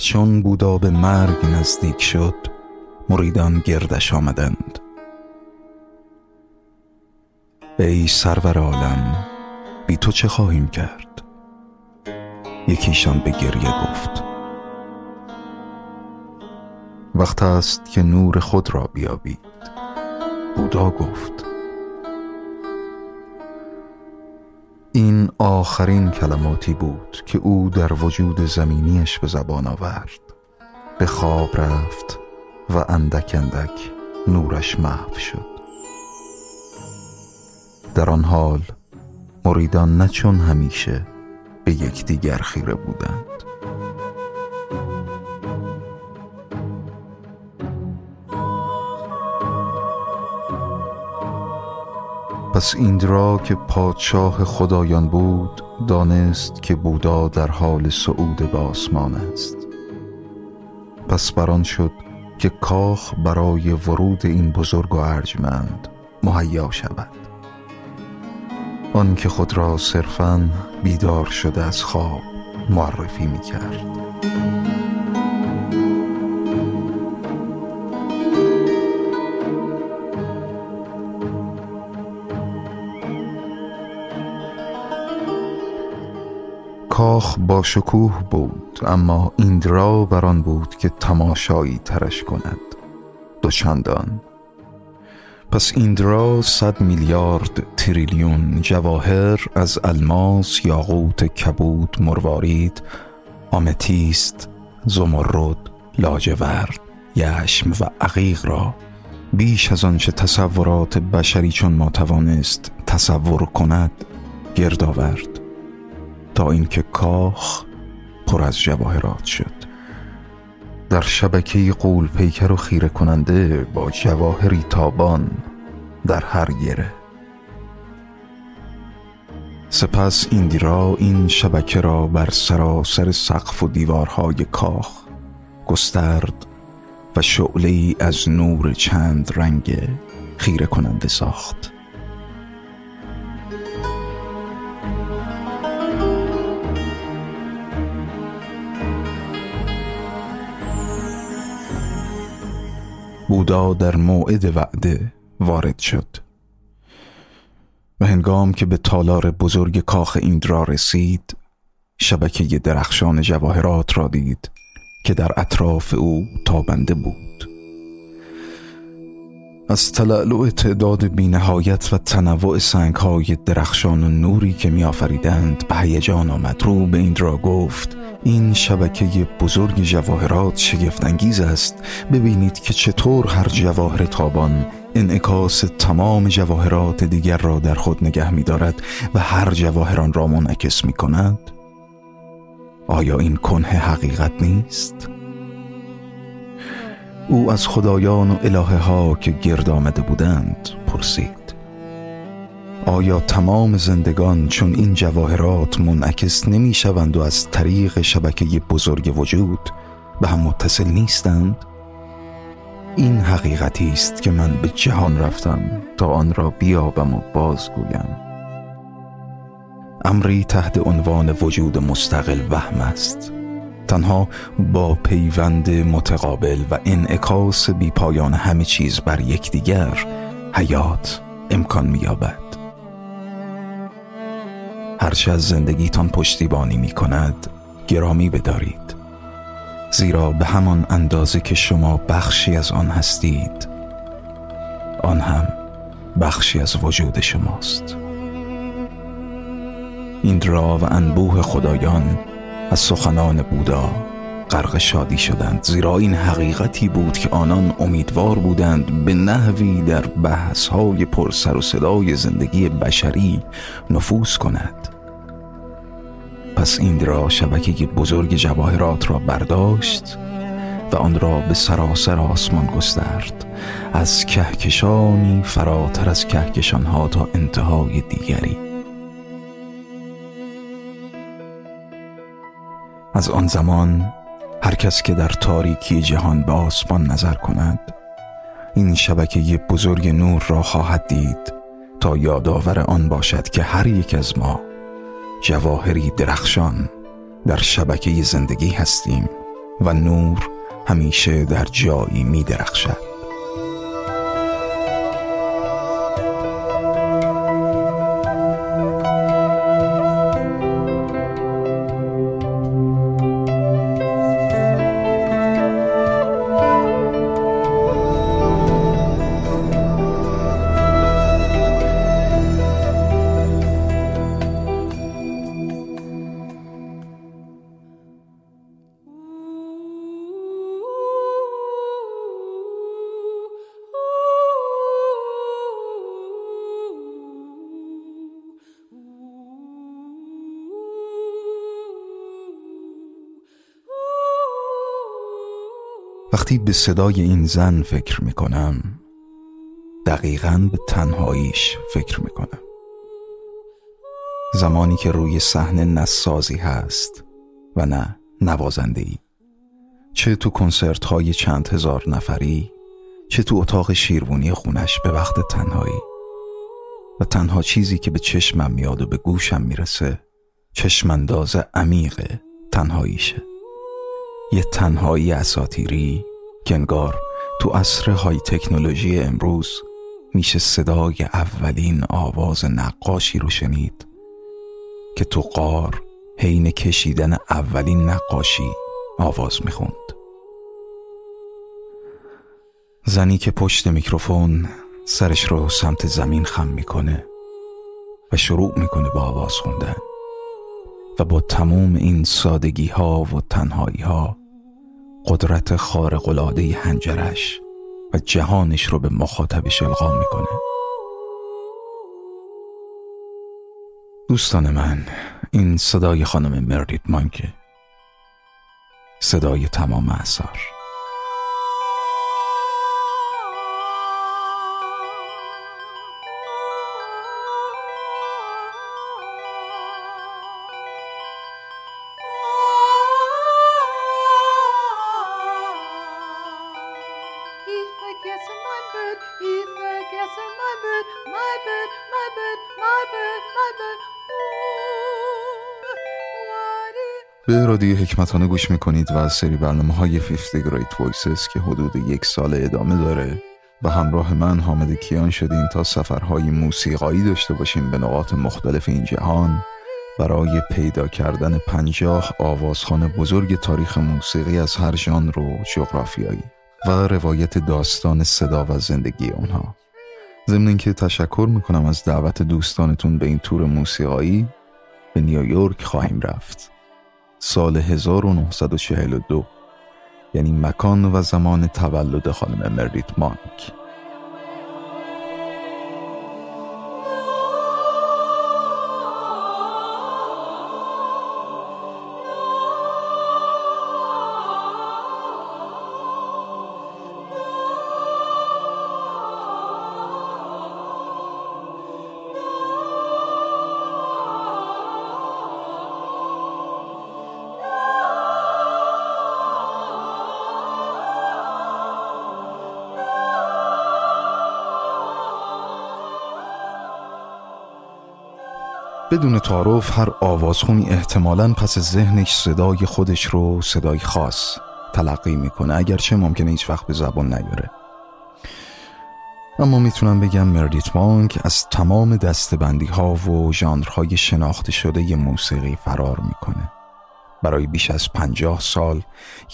چون بودا به مرگ نزدیک شد مریدان گردش آمدند. ای سرور عالم بی تو چه خواهیم کرد؟ یکیشان به گریه گفت. وقت است که نور خود را بیابید. بودا گفت. آخرین کلماتی بود که او در وجود زمینیش به زبان آورد. به خواب رفت و اندک اندک نورش محو شد. در آن حال مریدان نه چون همیشه به یکدیگر خیره بودند. پس ایندرا که پادشاه خدایان بود دانست که بودا در حال صعود به آسمان است. پس بران شد که کاخ برای ورود این بزرگ و ارجمند مهیا شود. آن که خود را صرفا بیدار شده از خواب معرفی می کرد کاخ با شکوه بود اما ایندرا بران بود که تماشایی ترش کند. دوچندان. پس ایندرا صد میلیارد تریلیون جواهر از الماس یاقوت کبود مروارید آمتیست زمرد لاجورد یشم و عقیق را بیش از آنچه تصورات بشری چون ما توانست تصور کند گرد آورد. تا اینکه کاخ پر از جواهرات شد. در شبکه قول پیکر و خیره کننده با جواهری تابان در هر گره. سپس ایندیرا این شبکه را بر سراسر سقف و دیوارهای کاخ گسترد و شعله از نور چند رنگ خیره کننده ساخت. بودا در موعد وعده وارد شد. و هنگام که به تالار بزرگ کاخ ایندرا رسید شبکه درخشان جواهرات را دید که در اطراف او تابنده بود. از تلالو تعداد بینهایت و تنوع سنگ های درخشان و نوری که می آفریدند به هیجان آمد. رو به این را گفت این شبکه بزرگ جواهرات شگفتانگیز است. ببینید که چطور هر جواهر تابان انعکاس تمام جواهرات دیگر را در خود نگه می دارد و هر جواهران را منعکس می کند آیا این کنه حقیقت نیست؟ او از خدایان و الهه ها که گرد آمده بودند پرسید. آیا تمام زندگان چون این جواهرات منعکس نمی شوند و از طریق شبکه بزرگ وجود به هم متصل نیستند؟ این حقیقتی است که من به جهان رفتم تا آن را بیابم و بازگویم. امری تحت عنوان وجود مستقل وهم است. تنها با پیوند متقابل و انعکاس بیپایان همه چیز بر یکدیگر حیات امکان مییابد. هرچه از زندگیتان پشتیبانی می کند گرامی بدارید. زیرا به همان اندازه که شما بخشی از آن هستید آن هم بخشی از وجود شماست. این را و انبوه خدایان از سخنان بودا غرق شادی شدند. زیرا این حقیقتی بود که آنان امیدوار بودند به نحوی در بحث های پرسر و صدای زندگی بشری نفوذ کند. پس ایندرا شبکه بزرگ جواهرات را برداشت و آن را به سراسر آسمان گسترد. از کهکشانی فراتر از کهکشانها تا انتهای دیگری. از آن زمان هر کس که در تاریکی جهان به آسمان نظر کند این شبکه بزرگ نور را خواهد دید تا یادآور آن باشد که هر یک از ما جواهری درخشان در شبکه زندگی هستیم و نور همیشه در جایی می درخشد وقتی به صدای این زن فکر می کنم دقیقا به تنهاییش فکر می کنم زمانی که روی صحنه نسازی هست و نه نوازنده ای چه تو کنسرت های چند هزار نفری چه تو اتاق شیروانی خونش به وقت تنهایی. و تنها چیزی که به چشمم میاد و به گوشم می‌رسه چشمانداز عمیق تنهاییشه. یه تنهایی اساتیری که تو عصر های تکنولوژی امروز میشه صدای اولین آواز نقاشی رو شنید که تو قار حین کشیدن اولین نقاشی آواز می‌خوند. زنی که پشت میکروفون سرش رو سمت زمین خم می‌کنه و شروع می‌کنه با آواز خوندن و با تمام این سادگی ها و تنهایی ها قدرت خارقلاده هنجرش و جهانش رو به مخاطبش القا می‌کنه. دوستان من این صدای خانم مردیت مانکه. صدای تمام اثار. رادیو حکمتانه گوش می‌کنید و از سری برنامه های 50 Great Voices که حدود یک سال ادامه داره و همراه من حامد کیان شدیم تا سفرهای موسیقایی داشته باشیم به نقاط مختلف این جهان. برای پیدا کردن پنجاه آوازخانه بزرگ تاریخ موسیقی از هر ژانر و جغرافیایی و روایت داستان صدا و زندگی آنها ضمن اینکه تشکر می‌کنم از دعوت دوستانتون به این تور موسیقایی به نیویورک خواهیم رفت. سال 1942 یعنی مکان و زمان تولد خانم مریت مانک. بدون تعارف هر آوازخونی احتمالا پس ذهنش صدای خودش رو صدای خاص تلقی می‌کنه اگرچه ممکنه هیچ وقت به زبان نیاره. اما می‌تونم بگم مردیت مانک از تمام دستبندی ها و ژانرهای شناخته شده ی موسیقی فرار می‌کنه. برای بیش از پنجاه سال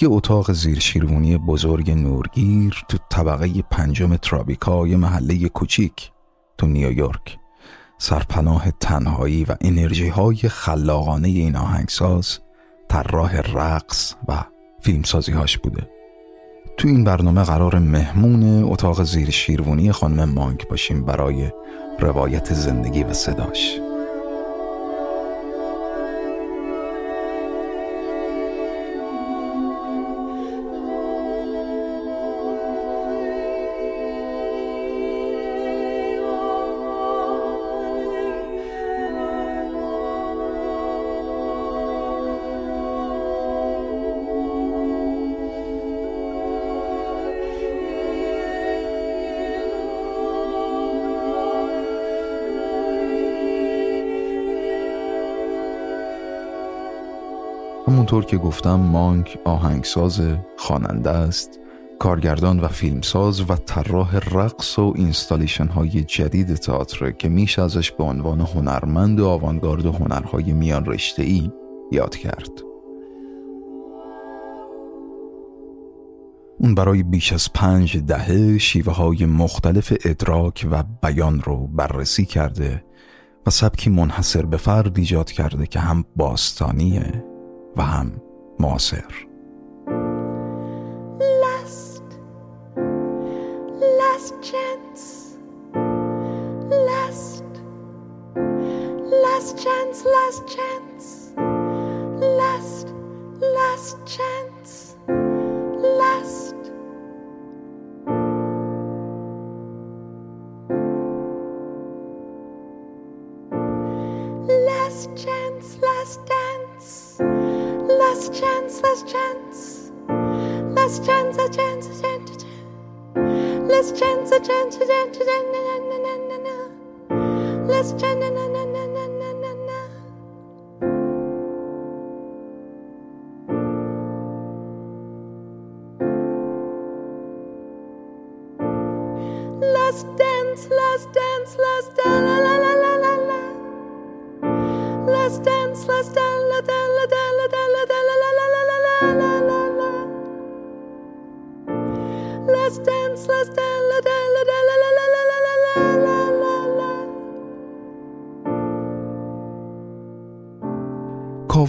یه اتاق زیر شیروانی بزرگ نورگیر تو طبقه پنجم ترابیکا یه محله کوچیک تو نیویورک سرپناه تنهایی و انرژی های خلاقانه این آهنگساز طراح رقص و فیلمسازی هاش بوده. تو این برنامه قرار مهمون اتاق زیر شیروانی خانم مانک باشیم برای روایت زندگی و صداش. همونطور که گفتم مانک آهنگساز خواننده است کارگردان و فیلمساز و طراح رقص و اینستالیشن های جدید تئاتر که میشه ازش به عنوان هنرمند و آوانگارد و هنرهای میان رشته ای یاد کرد. اون برای بیش از پنج دهه شیوه های مختلف ادراک و بیان رو بررسی کرده و سبکی منحصر به فرد ایجاد کرده که هم باستانیه و هم معاصر.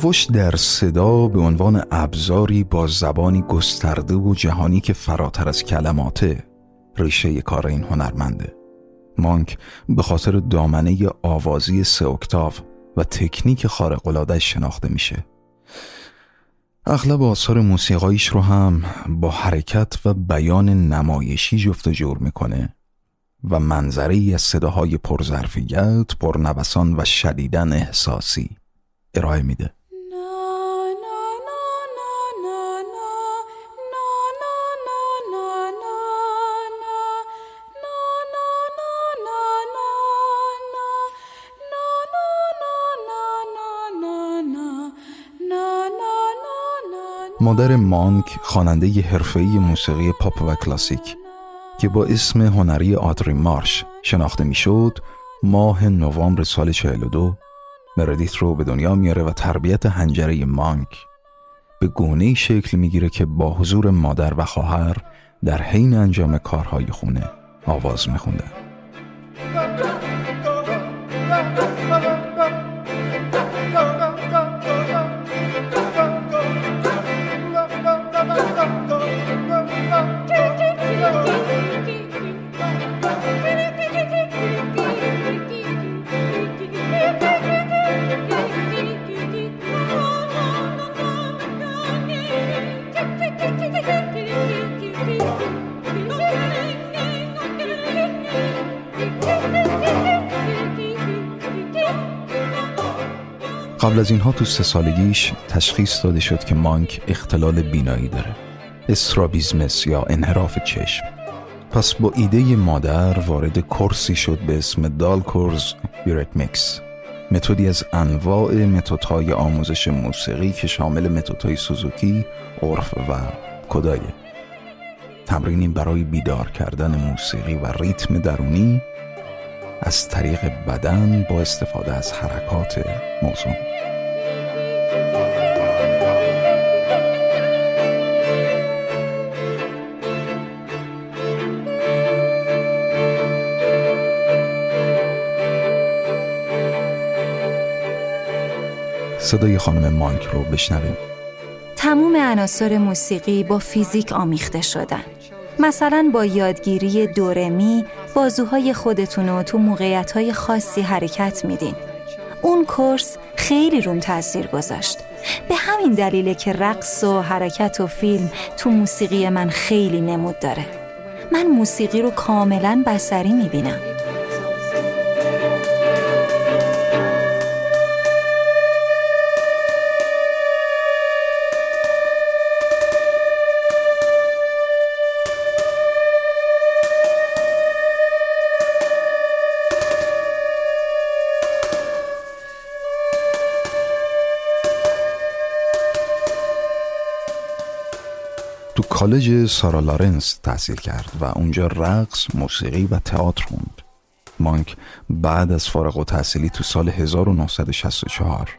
کاوش در صدا به عنوان ابزاری با زبانی گسترده و جهانی که فراتر از کلماته ریشه کار این هنرمنده مانک به خاطر دامنه آوازی سه اکتاو و تکنیک خارق شناخته میشه اغلب آثار موسیقاییش رو هم با حرکت و بیان نمایشی جفت جور می‌کنه و منظری از صداهای پرظرفیت، پرنوسان و شدیدن احساسی ارائه میده. مادر مانک خواننده حرفه‌ای موسیقی پاپ و کلاسیک که با اسم هنری آدری مارش شناخته می‌شد ماه نوامبر سال 42 مردیت رو به دنیا میاره و تربیت هنجره مانک به گونه شکل می‌گیره که با حضور مادر و خواهر در حین انجام کارهای خونه آواز میخونده. قبل از اینها تو سه سالگیش تشخیص داده شد که مانک اختلال بینایی داره. strabismus یا انحراف چشم. پس با ایده مادر وارد کورسی شد به اسم Dalcroze Eurhythmics متدی از انواع متدهای آموزش موسیقی که شامل متدهای سوزوکی، ارف و کدای یه تمرینی برای بیدار کردن موسیقی و ریتم درونی از طریق بدن با استفاده از حرکات موزون. صدای خانم مانک رو بشنویم. تموم عناصر موسیقی با فیزیک آمیخته شدن. مثلا با یادگیری دورمی بازوهای خودتون رو تو موقعیت خاصی حرکت میدین. اون کورس خیلی روم تاثیر گذاشت. به همین دلیله که رقص و حرکت و فیلم تو موسیقی من خیلی نمود داره. من موسیقی رو کاملا بسری می‌بینم. کالج سارا لارنس تحصیل کرد و اونجا رقص، موسیقی و تئاتر خوند. مانک بعد از فارغ و تحصیلی تو سال 1964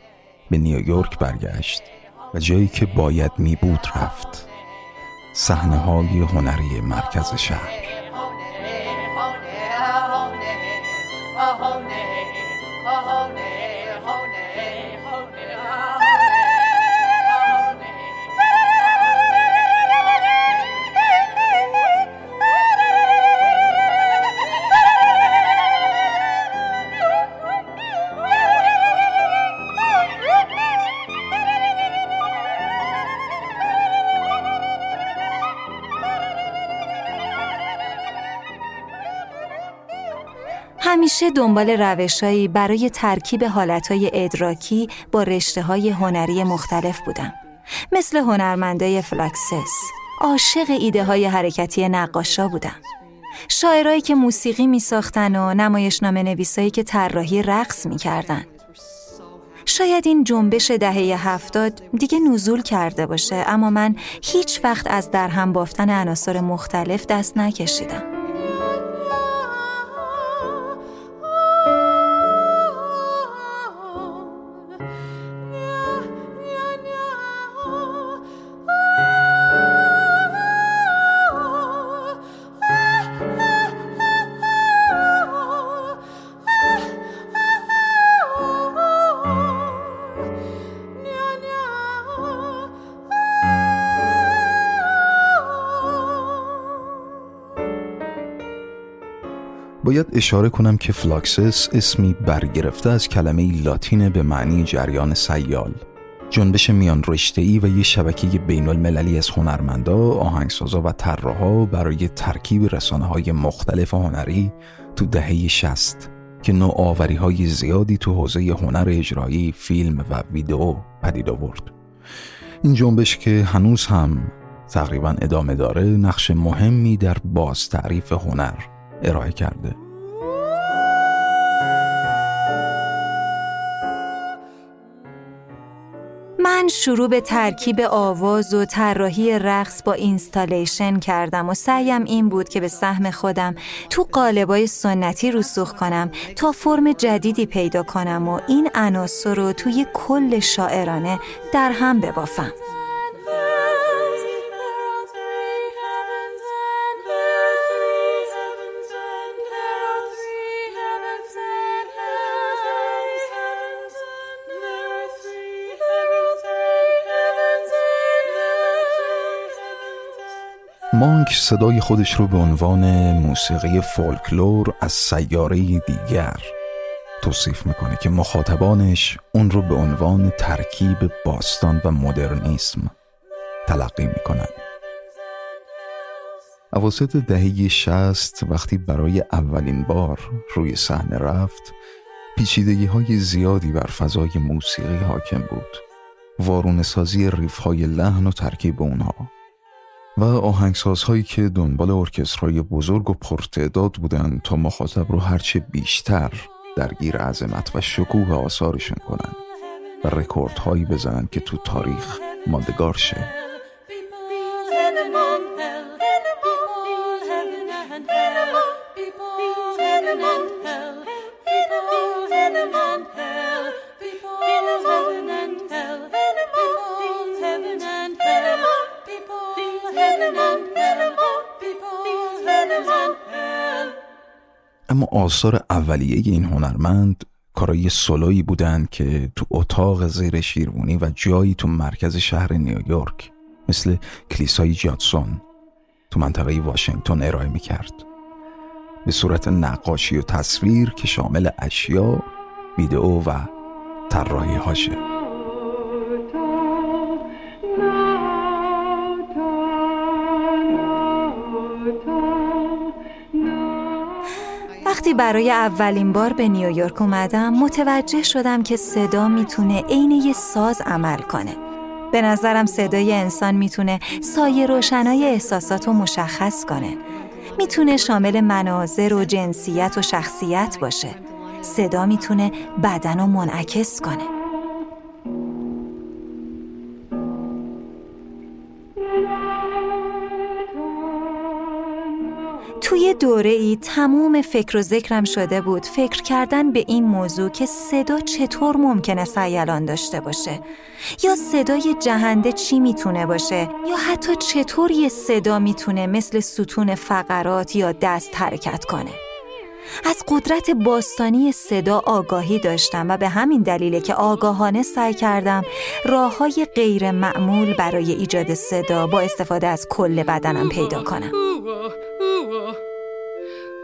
به نیویورک برگشت و جایی که باید می بود رفت صحنه های هنری مرکز شهر همیشه دنبال روشهایی برای ترکیب حالتهای ادراکی با رشته های هنری مختلف بودم. مثل هنرمندای Fluxus، عاشق ایده های حرکتی نقاشا بودم. شاعرایی که موسیقی می ساختن و نمایشنامه نویسایی که طراحی رقص می کردن. شاید این جنبش دهه هفتاد دیگه نزول کرده باشه اما من هیچ وقت از درهم بافتن عناصر مختلف دست نکشیدم. باید اشاره کنم که Fluxus اسمی برگرفته از کلمه لاتین به معنی جریان سیال جنبش میان رشته‌ای و یه شبکه بین المللی از هنرمندا، آهنگسازا و طراحا برای ترکیب رسانه های مختلف هنری تو دهه شست که نوآوری های زیادی تو حوزه هنر اجرایی، فیلم و ویدئو پدید آورد. این جنبش که هنوز هم تقریبا ادامه داره نقش مهمی در باز تعریف هنر ارائه کرده. من شروع به ترکیب آواز و طراحی رقص با اینستالیشن کردم و سعیم این بود که به سهم خودم تو قالبای سنتی رسوخ کنم تا فرم جدیدی پیدا کنم و این عناصر رو توی کل شاعرانه در هم ببافم. مانک صدای خودش رو به عنوان موسیقی فولکلور از سیاره دیگر توصیف می‌کنه که مخاطبانش اون رو به عنوان ترکیب باستان و مدرنیسم تلقی می‌کنن. اواسط دهه شست وقتی برای اولین بار روی صحنه رفت پیچیدگی های زیادی بر فضای موسیقی حاکم بود. وارون سازی ریف های لحن و ترکیب اونها و آهنگسازهایی که دنبال ارکسترهای بزرگ و پرتعداد بودند تا مخاطب رو هرچه بیشتر درگیر عظمت و شکوه آثارشون کنند و رکوردهایی بزنن که تو تاریخ ماندگار شه. اما آثار اولیه این هنرمند کارای سولویی بودند که تو اتاق زیر شیروانی و جایی تو مرکز شهر نیویورک مثل کلیسای جادسون تو منطقه واشنگتن ارائه می کرد به صورت نقاشی و تصویر که شامل اشیا، ویدئو و طراحی هاشه برای اولین بار به نیویورک اومدم متوجه شدم که صدا می‌تونه عین یه ساز عمل کنه. به نظرم صدای انسان می‌تونه سایه روشنای احساسات رو مشخص کنه. می‌تونه شامل مناظر و جنسیت و شخصیت باشه. صدا می‌تونه بدن رو منعکس کنه. دوره ای تموم فکر و ذکرم شده بود. فکر کردن به این موضوع که صدا چطور ممکنه سیلان داشته باشه؟ یا صدای جهنده چی می‌تونه باشه؟ یا حتی چطور یه صدا می‌تونه مثل ستون فقرات یا دست حرکت کنه؟ از قدرت باستانی صدا آگاهی داشتم و به همین دلیله که آگاهانه سعی کردم راه های غیر معمول برای ایجاد صدا با استفاده از کل بدنم پیدا کنم.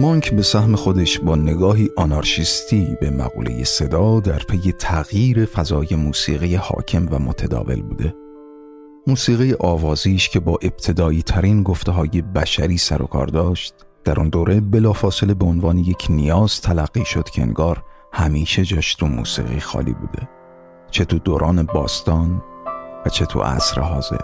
مانک به سهم خودش با نگاهی آنارشیستی به مقوله صدا در پی تغییر فضای موسیقی حاکم و متداول بوده موسیقی آوازیش که با ابتدایی ترین گفته های بشری سر و کار داشت در اون دوره بلافاصله به عنوان یک نیاز تلقی شد که انگار همیشه جاش تو موسیقی خالی بوده چه تو دوران باستان و چه تو عصر حاضر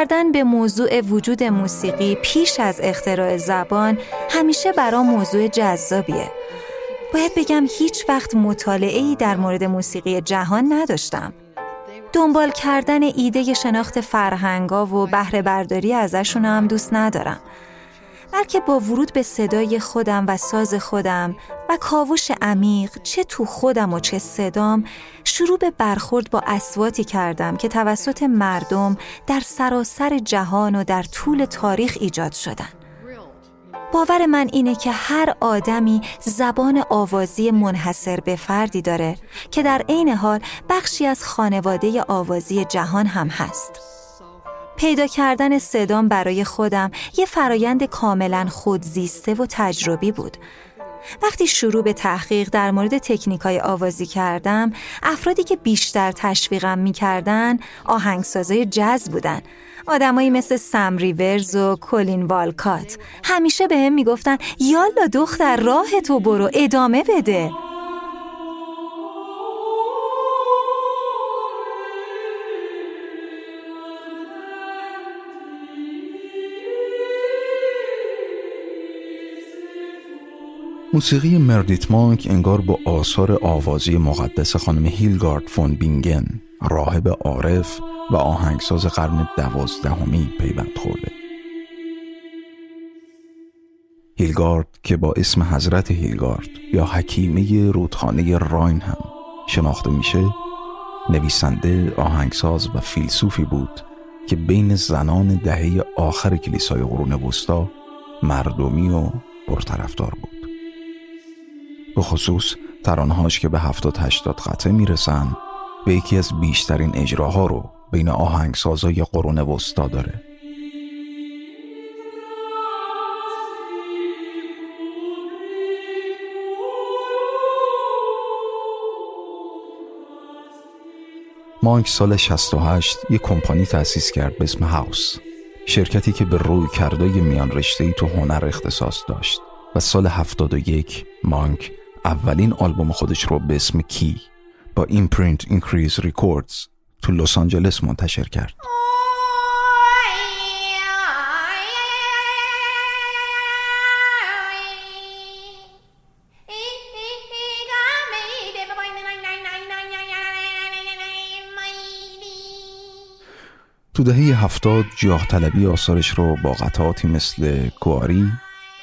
کردن به موضوع وجود موسیقی پیش از اختراع زبان همیشه برام موضوع جذابیه. باید بگم هیچ وقت مطالعه در مورد موسیقی جهان نداشتم. دنبال کردن ایده شناخت فرهنگا و بهره برداری ازشون هم دوست ندارم. بلکه با ورود به صدای خودم و ساز خودم و کاوش عمیق چه تو خودم و چه صدام شروع به برخورد با اسواتی کردم که توسط مردم در سراسر جهان و در طول تاریخ ایجاد شدن. باور من اینه که هر آدمی زبان آوازی منحصر به فردی داره که در عین حال بخشی از خانواده آوازی جهان هم هست. پیدا کردن صدام برای خودم یه فرایند کاملا خودزیسته و تجربی بود. وقتی شروع به تحقیق در مورد تکنیک های آوازی کردم افرادی که بیشتر تشویقم می‌کردن آهنگسازای جز بودن. آدمایی مثل سم ریورز و کلین والکات. همیشه به هم می‌گفتن یالا دختر راه تو برو ادامه بده. موسیقی مردیت مانک انگار با آثار آوازی مقدس خانم هیلگارد فون بینگن راهب عارف و آهنگساز قرن دوازدهمی پیوند خورده. هیلگارد که با اسم حضرت هیلگارد یا حکیمه رودخانه راین هم شناخته میشه نویسنده آهنگساز و فیلسوفی بود که بین زنان دهه آخر کلیسای قرون وسطا مردمی و پرطرفدار بود. به خصوص ترانهاش که به هفتاد هشتاد قطعه می‌رسن به یکی از بیشترین اجراها رو بین آهنگسازای قرون وسطا داره. مانک سال 68 یک کمپانی تأسیس کرد به اسم هاوس شرکتی که به رویکردای میان رشته‌ای تو هنر اختصاص داشت و سال 71 مانک اولین آلبوم خودش رو به اسم Key با print Increase Records تو لس آنجلس منتشر کرد. تو دهه هفتاد جاه طلبی آثارش رو با قطعاتی مثل کواری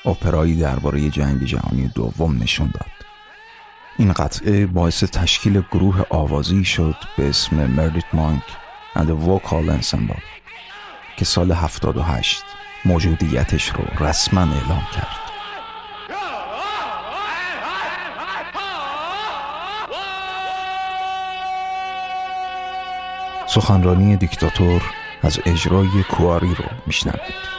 اپرایی درباره جنگ جهانی دوم نشون داد این قطعه باعث تشکیل گروه آوازی شد به اسم مردیت مانک the Vocal Ensemble که سال 78 موجودیتش رو رسما اعلام کرد. سخنرانی دیکتاتور از اجرای کواری رو میشنوید.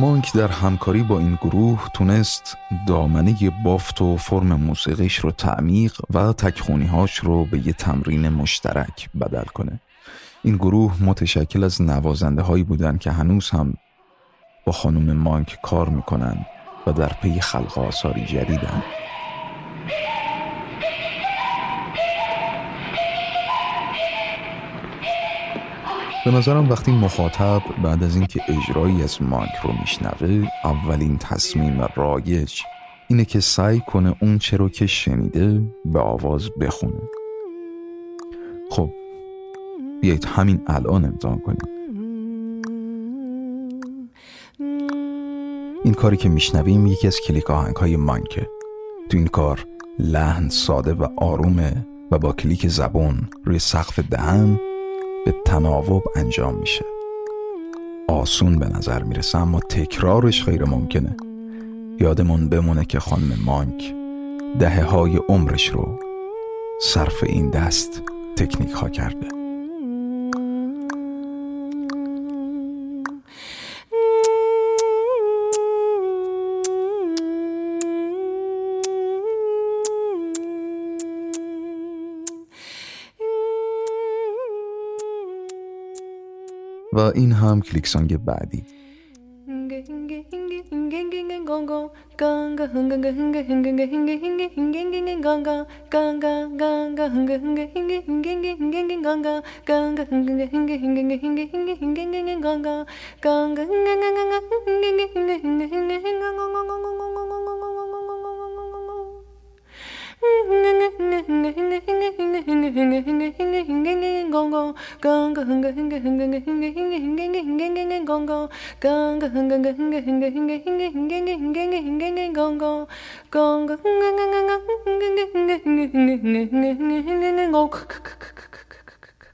مانک در همکاری با این گروه تونست دامنه بافت و فرم موسیقیش رو تعمیق و تکخونیهاش رو به یه تمرین مشترک بدل کنه. این گروه متشکل از نوازنده هایی بودن که هنوز هم با خانم مانک کار می‌کنن و در پی خلق آثاری جدیدن. به نظرم وقتی مخاطب بعد از اینکه اجرایی از مانک رو میشنوه اولین تصمیم رایج اینه که سعی کنه اون چه رو که شنیده به آواز بخونه. خب بیایید همین الان امتحان کنیم. این کاری که میشنویم یکی از کلیک آهنگ های مانکه. تو این کار لحن ساده و آرومه و با کلیک زبون روی سقف دهن به تناوب انجام میشه. آسون به نظر می‌رسه اما تکرارش غیر ممکنه. یادمون بمونه که خانم مانک دهه های عمرش رو صرف این دست تکنیک ها کرده. و این هم کلیک سانگ بعدی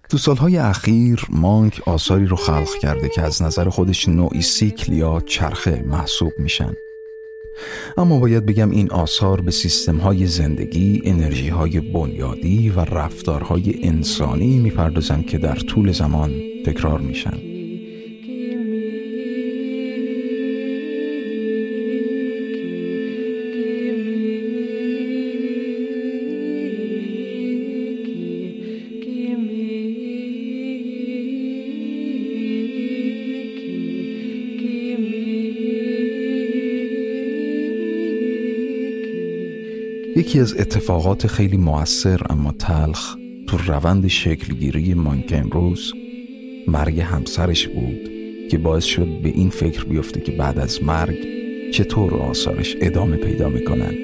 تو سالهای اخیر مانک آثاری رو خلق کرده که از نظر خودش نوعی سیکل یا چرخه محسوب میشن. اما باید بگم این آثار به سیستم های زندگی، انرژی های بنیادی و رفتارهای انسانی می‌پردازند که در طول زمان تکرار میشن. یکی از اتفاقات خیلی موثر اما تلخ تو روند شکلگیری مانک امروز مرگ همسرش بود که باعث شد به این فکر بیفته که بعد از مرگ چطور آثارش ادامه پیدا می‌کنن.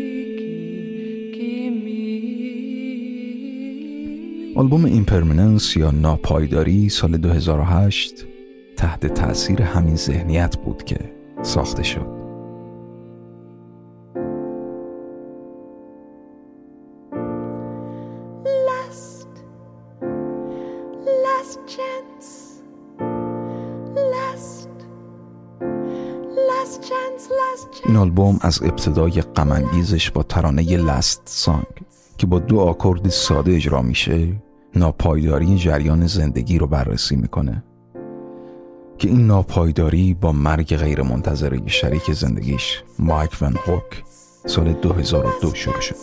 آلبوم ایمپرمننس یا ناپایداری سال 2008 تحت تاثیر همین ذهنیت بود که ساخته شد. از ابتدای غمانگیزش با ترانه لست سانگ که با دو آکورد ساده اجرا میشه ناپایداری جریان زندگی رو بررسی می‌کنه. که این ناپایداری با مرگ غیر منتظره شریک زندگیش مایک ون هوک سال 2002 شروع شد.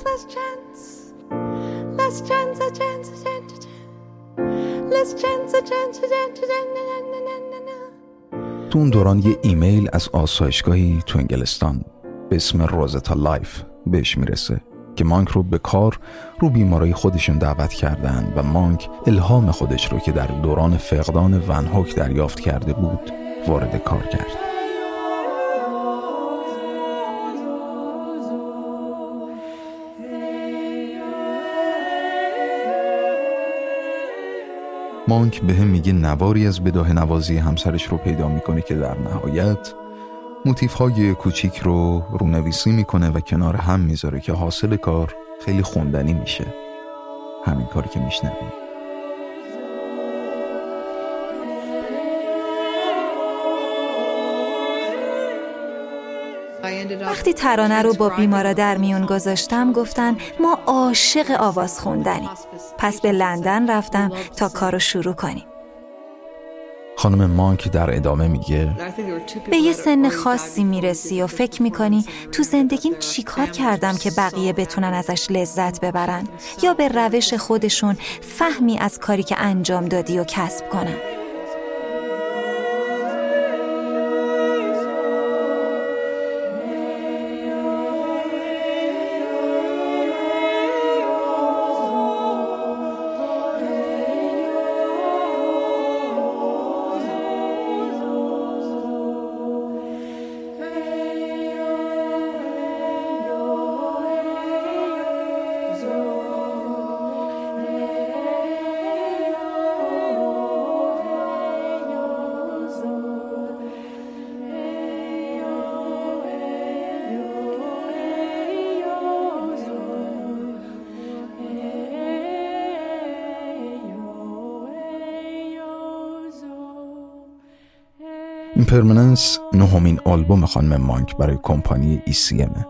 تو اون دوران یه ایمیل از آسایشگاهی تو انگلستان به اسم Rosetta Life بهش می‌رسه که مانک رو به کار رو بیماری خودشون دعوت کردن و مانک الهام خودش رو که در دوران فقدان ونهوک دریافت کرده بود وارد کار کرد. مانک به هم میگه نواری از بداه نوازی همسرش رو پیدا می‌کنه که در نهایت موتیف های کوچیک رو رونویسی می‌کنه و کنار هم می‌ذاره که حاصل کار خیلی خوندنی میشه. همین کاری که میشنویم وقتی ترانه رو با بیمارا در میون گذاشتم گفتن ما عاشق آواز خوندنی پس به لندن رفتم تا کارو شروع کنیم. خانم مانک در ادامه میگه به یه سن خاصی می‌رسی و فکر می‌کنی تو زندگیم چی کار کردم که بقیه بتونن ازش لذت ببرن؟ یا به روش خودشون فهمی از کاری که انجام دادی و کسب کنن؟ پرمننس نهمین آلبوم خانم مانک برای کمپانی ECM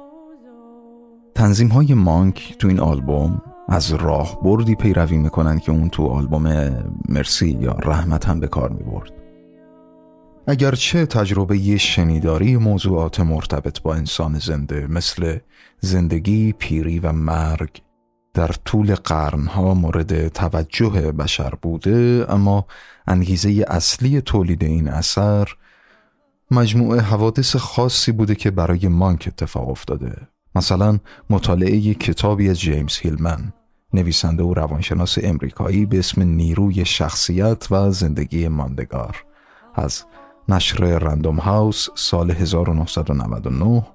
تنظیم های مانک تو این آلبوم از راه بردی پیروی می‌کنن که اون تو آلبوم مرسی یا رحمت هم به کار می‌برد. اگرچه تجربه شنیداری موضوعات مرتبط با انسان زنده مثل زندگی، پیری و مرگ در طول قرنها مورد توجه بشر بوده اما انگیزه اصلی تولید این اثر مجموعه حوادث خاصی بوده که برای مانک اتفاق افتاده. مثلا مطالعه کتابی از جیمز هیلمن. نویسنده و روانشناس امریکایی به اسم نیروی شخصیت و زندگی ماندگار. از نشر رندوم هاوس سال 1999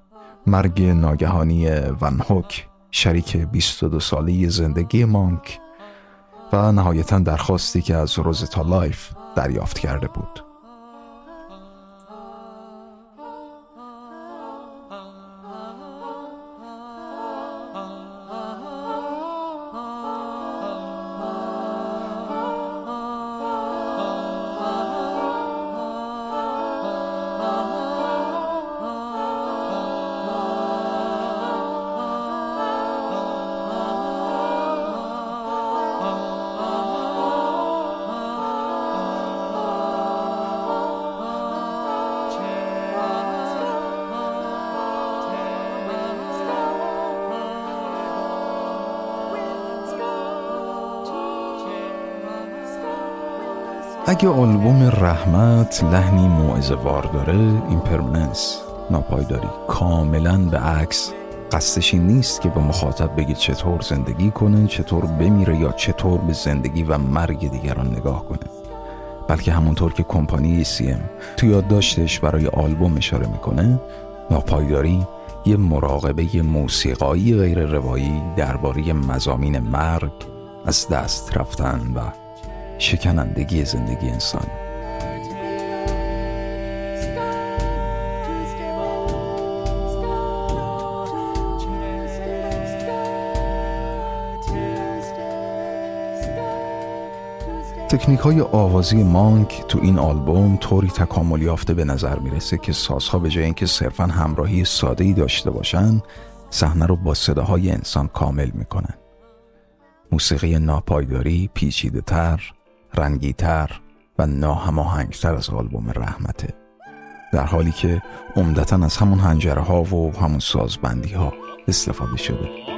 مرگ ناگهانی ون هوک شریک 22 ساله زندگی مانک و نهایتا درخواستی که از روزتا لایف دریافت کرده بود. اگه آلبوم رحمت لحنی موعظه‌وار داره این پرمننس ناپایداری. کاملا به عکس. قصدش نیست که به مخاطب بگید چطور زندگی کنه چطور بمیره یا چطور به زندگی و مرگ دیگران نگاه کنه. بلکه همونطور که کمپانی سی تو یادداشتش برای آلبوم اشاره می‌کنه ناپایداری یه مراقبه موسیقایی غیر روایی درباره مزامین مرگ از دست رفتن و شکنندگی زندگی انسان. تکنیک های آوازی مانک تو این آلبوم طوری تکامل یافته به نظر می‌رسه که سازها به جای اینکه صرفا همراهی ساده ای داشته باشن صحنه رو با صداهای انسان کامل می‌کنن. موسیقی ناپایداری پیچیده تر رنگیتر و ناهماهنگتر از آلبوم رحمته در حالی که عمدتا از همون هنجره ها و همون سازبندی ها استفاده شده.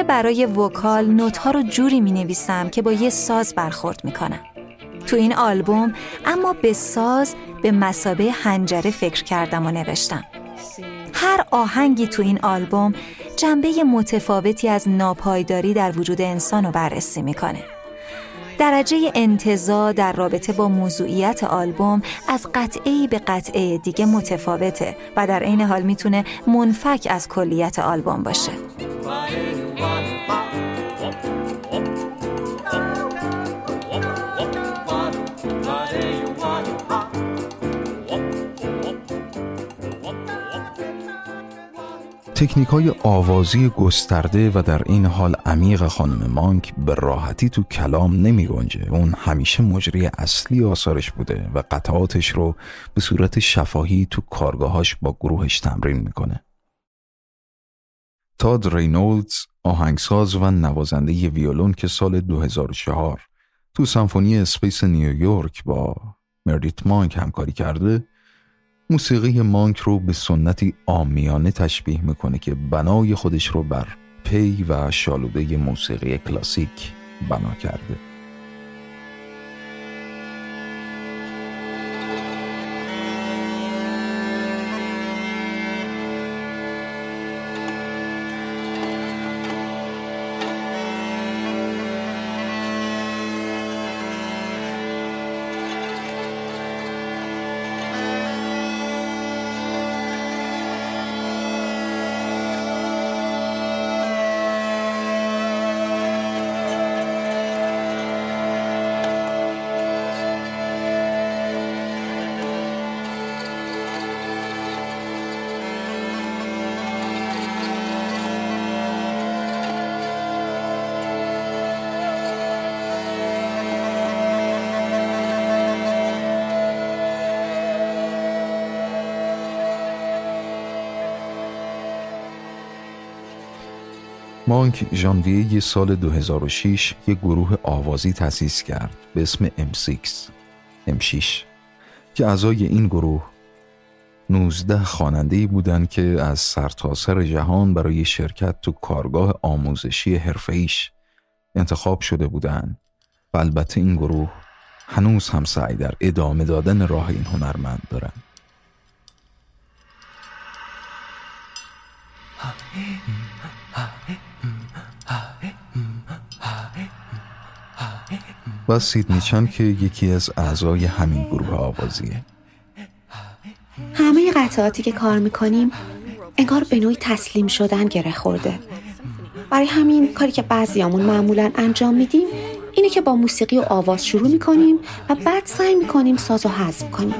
همیشه برای وکال نوت ها رو جوری می نویسم که با یه ساز برخورد می کنم. تو این آلبوم اما به ساز به مسابه هنجره فکر کردم و نوشتم. هر آهنگی تو این آلبوم جنبه متفاوتی از ناپایداری در وجود انسان رو بررسی می‌کنه. درجه انتظا در رابطه با موضوعیت آلبوم از قطعه به قطعه دیگه متفاوته و در عین حال می‌تونه منفک از کلیت آلبوم باشه. تکنیک های آوازی گسترده و در این حال عمیق خانم مانک به راحتی تو کلام نمی گنجه. اون همیشه مجری اصلی آثارش بوده و قطعاتش رو به صورت شفاهی تو کارگاهاش با گروهش تمرین می‌کنه. تاد رینولدز آهنگساز و نوازنده ویولون که سال 2004 تو Symphony Space نیویورک با مردیت مانک همکاری کرده موسیقی مانک رو به سنتی آمیانه تشبیه می‌کنه که بنای خودش رو بر پی و شالوده موسیقی کلاسیک بنا کرده. مانک ژانویه سال 2006 یک گروه آوازی تأسیس کرد به اسم M6 M6 که اعضای این گروه 19 خواننده بودند که از سرتاسر سر جهان برای شرکت تو کارگاه آموزشی حرفه‌ایش انتخاب شده بودند و البته این گروه هنوز هم سعی در ادامه دادن راه این هنرمند دارند. و سیدنی چان که یکی از اعضای همین گروه آوازیه. همه قطعاتی که کار می‌کنیم انگار به نوعی تسلیم شدن گره خورده. برای همین کاری که بعضیامون معمولا انجام میدیم اینه که با موسیقی و آواز شروع می‌کنیم و بعد سعی می‌کنیم ساز و حذف کنیم.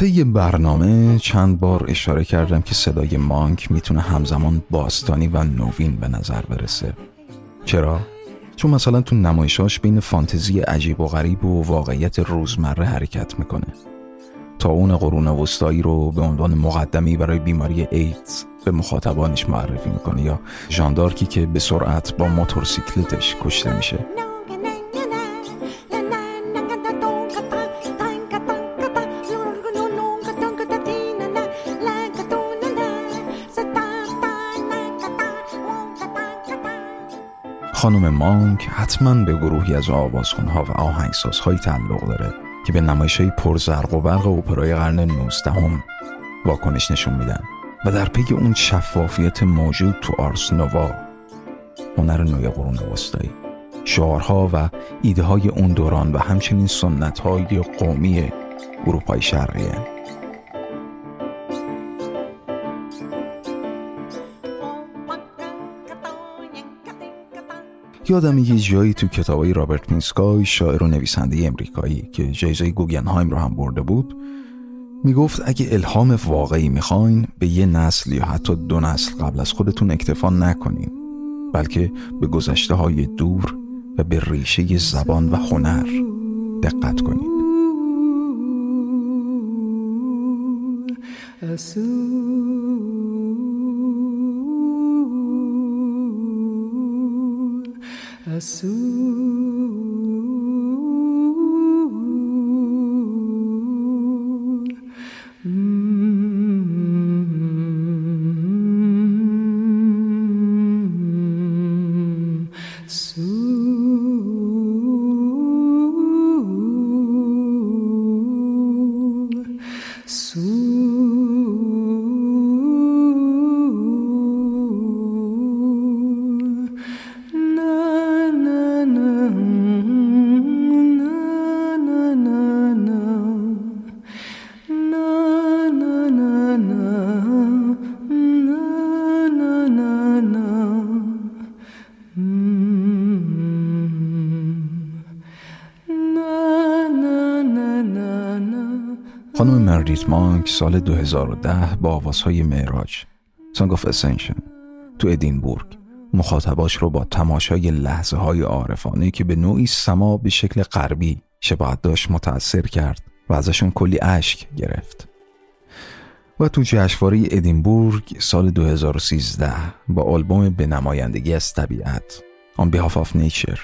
طی برنامه چند بار اشاره کردم که صدای مانک می‌تونه همزمان باستانی و نوین به نظر برسه. چرا؟ چون مثلا تو نمایشاش بین فانتزی عجیب و غریب و واقعیت روزمره حرکت می‌کنه. تا اون قرون وسطایی رو به عنوان مقدمی برای بیماری ایدز به مخاطبانش معرفی می‌کنه یا ژاندارکی که به سرعت با موتورسیکلتش کشته میشه. خانم مانک حتما به گروهی از آوازخونها و آهنگسازهایی تعلق داره که به نمایش های پرزرق و برق اپرای قرن 19 هم واکنش نشون میدن و در پی اون شفافیت موجود تو آرس نووا هنر نوی قرون وسطایی. شعارها و ایده های اون دوران و همچنین سنت های قومی اروپای شرقیه. یادم یه جایی تو کتابای رابرت مینسکای شاعر و نویسنده امریکایی که جایزه گوگنهایم رو هم برده بود می‌گفت اگه الهام واقعی می‌خواین به یه نسل یا حتی دو نسل قبل از خودتون اکتفا نکنین بلکه به گذشته های دور و به ریشه زبان و هنر دقت کنید azul. مردیت مانک سال 2010 با آوازهای معراج سانگ of Ascension تو ادینبورگ. مخاطباش رو با تماشای لحظه های عارفانه که به نوعی سما به شکل غربی شباهت داشت متأثر کرد و ازشون کلی اشک گرفت. و تو جشنواره ادینبورگ سال 2013 با آلبوم به نمایندگی از طبیعت On Behalf of Nature.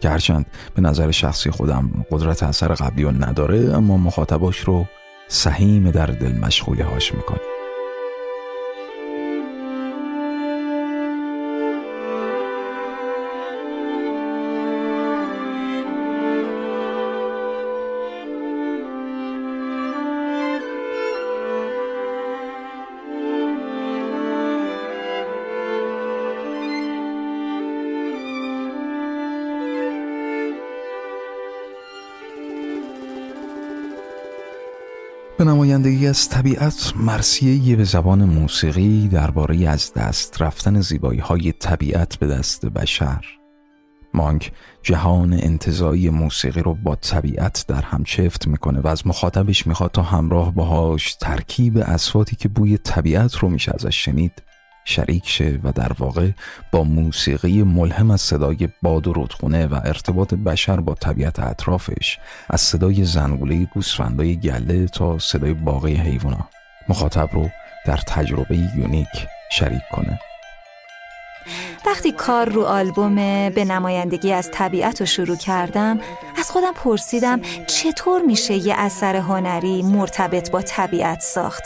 که به نظر شخصی خودم قدرت اثر قبلی رو نداره اما مخاطباش رو سهیم در دل مشغوله هاش می‌کنه. به نمایندگی از طبیعت مرسیه به زبان موسیقی درباره از دست رفتن زیبایی های طبیعت به دست بشر. مانک جهان انتظایی موسیقی رو با طبیعت در هم چفت می‌کنه و از مخاطبش می‌خواد تا همراه باهاش ترکیب اصواتی که بوی طبیعت رو میشه ازش شنید. شریک شه و در واقع با موسیقی ملهم از صدای باد و رودخونه و ارتباط بشر با طبیعت اطرافش از صدای زنگوله گوسفندای گله تا صدای باقی حیوانا مخاطب رو در تجربه یونیک شریک کنه. وقتی کار رو آلبوم به نمایندگی از طبیعت رو شروع کردم از خودم پرسیدم چطور میشه یه اثر هنری مرتبط با طبیعت ساخت؟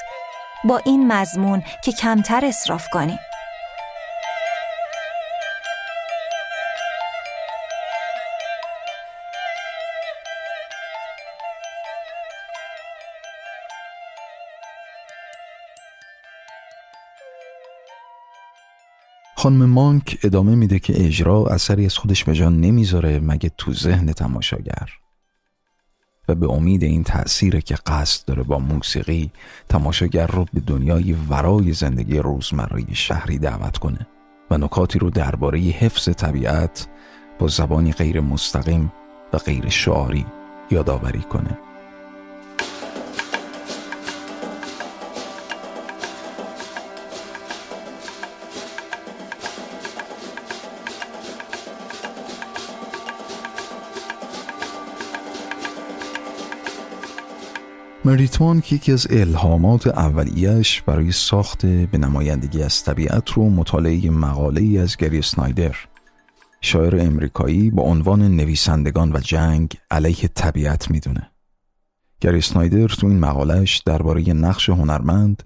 با این مضمون که کمتر اصراف کنیم خانم مانک ادامه میده که اجرا اثری از خودش به جان نمی‌ذاره مگه تو ذهن تماشاگر؟ و به امید این تأثیره که قصد داره با موسیقی تماشاگر رو به دنیای ورای زندگی روزمره شهری دعوت کنه و نکاتی رو درباره حفظ طبیعت با زبانی غیر مستقیم و غیر شعاری یادآوری کنه. مریتوان که یکی از الهامات اولیش برای ساخت به نمایندگی از طبیعت رو مطالعه مقاله ای از گری سنایدر شاعر امریکایی با عنوان نویسندگان و جنگ علیه طبیعت می‌دونه. گری سنایدر تو این مقالهش درباره نقش هنرمند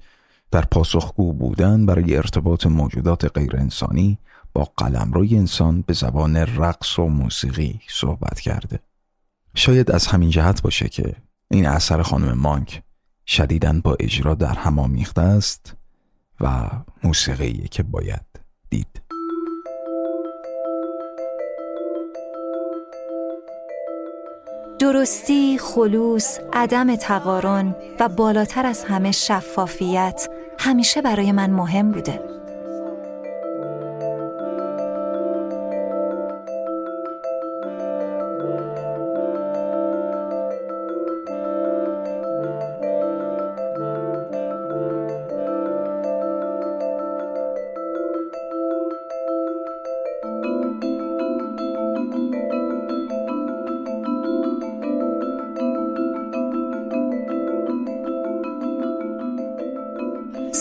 در پاسخگو بودن برای ارتباط موجودات غیر انسانی با قلمروی انسان به زبان رقص و موسیقی صحبت کرده. شاید از همین جهت باشه که این اثر خانم مانک شدیدن با اجرا در هم آمیخته است و موسیقی که باید دید درستی، خلوص، عدم تقارن و بالاتر از همه شفافیت همیشه برای من مهم بوده.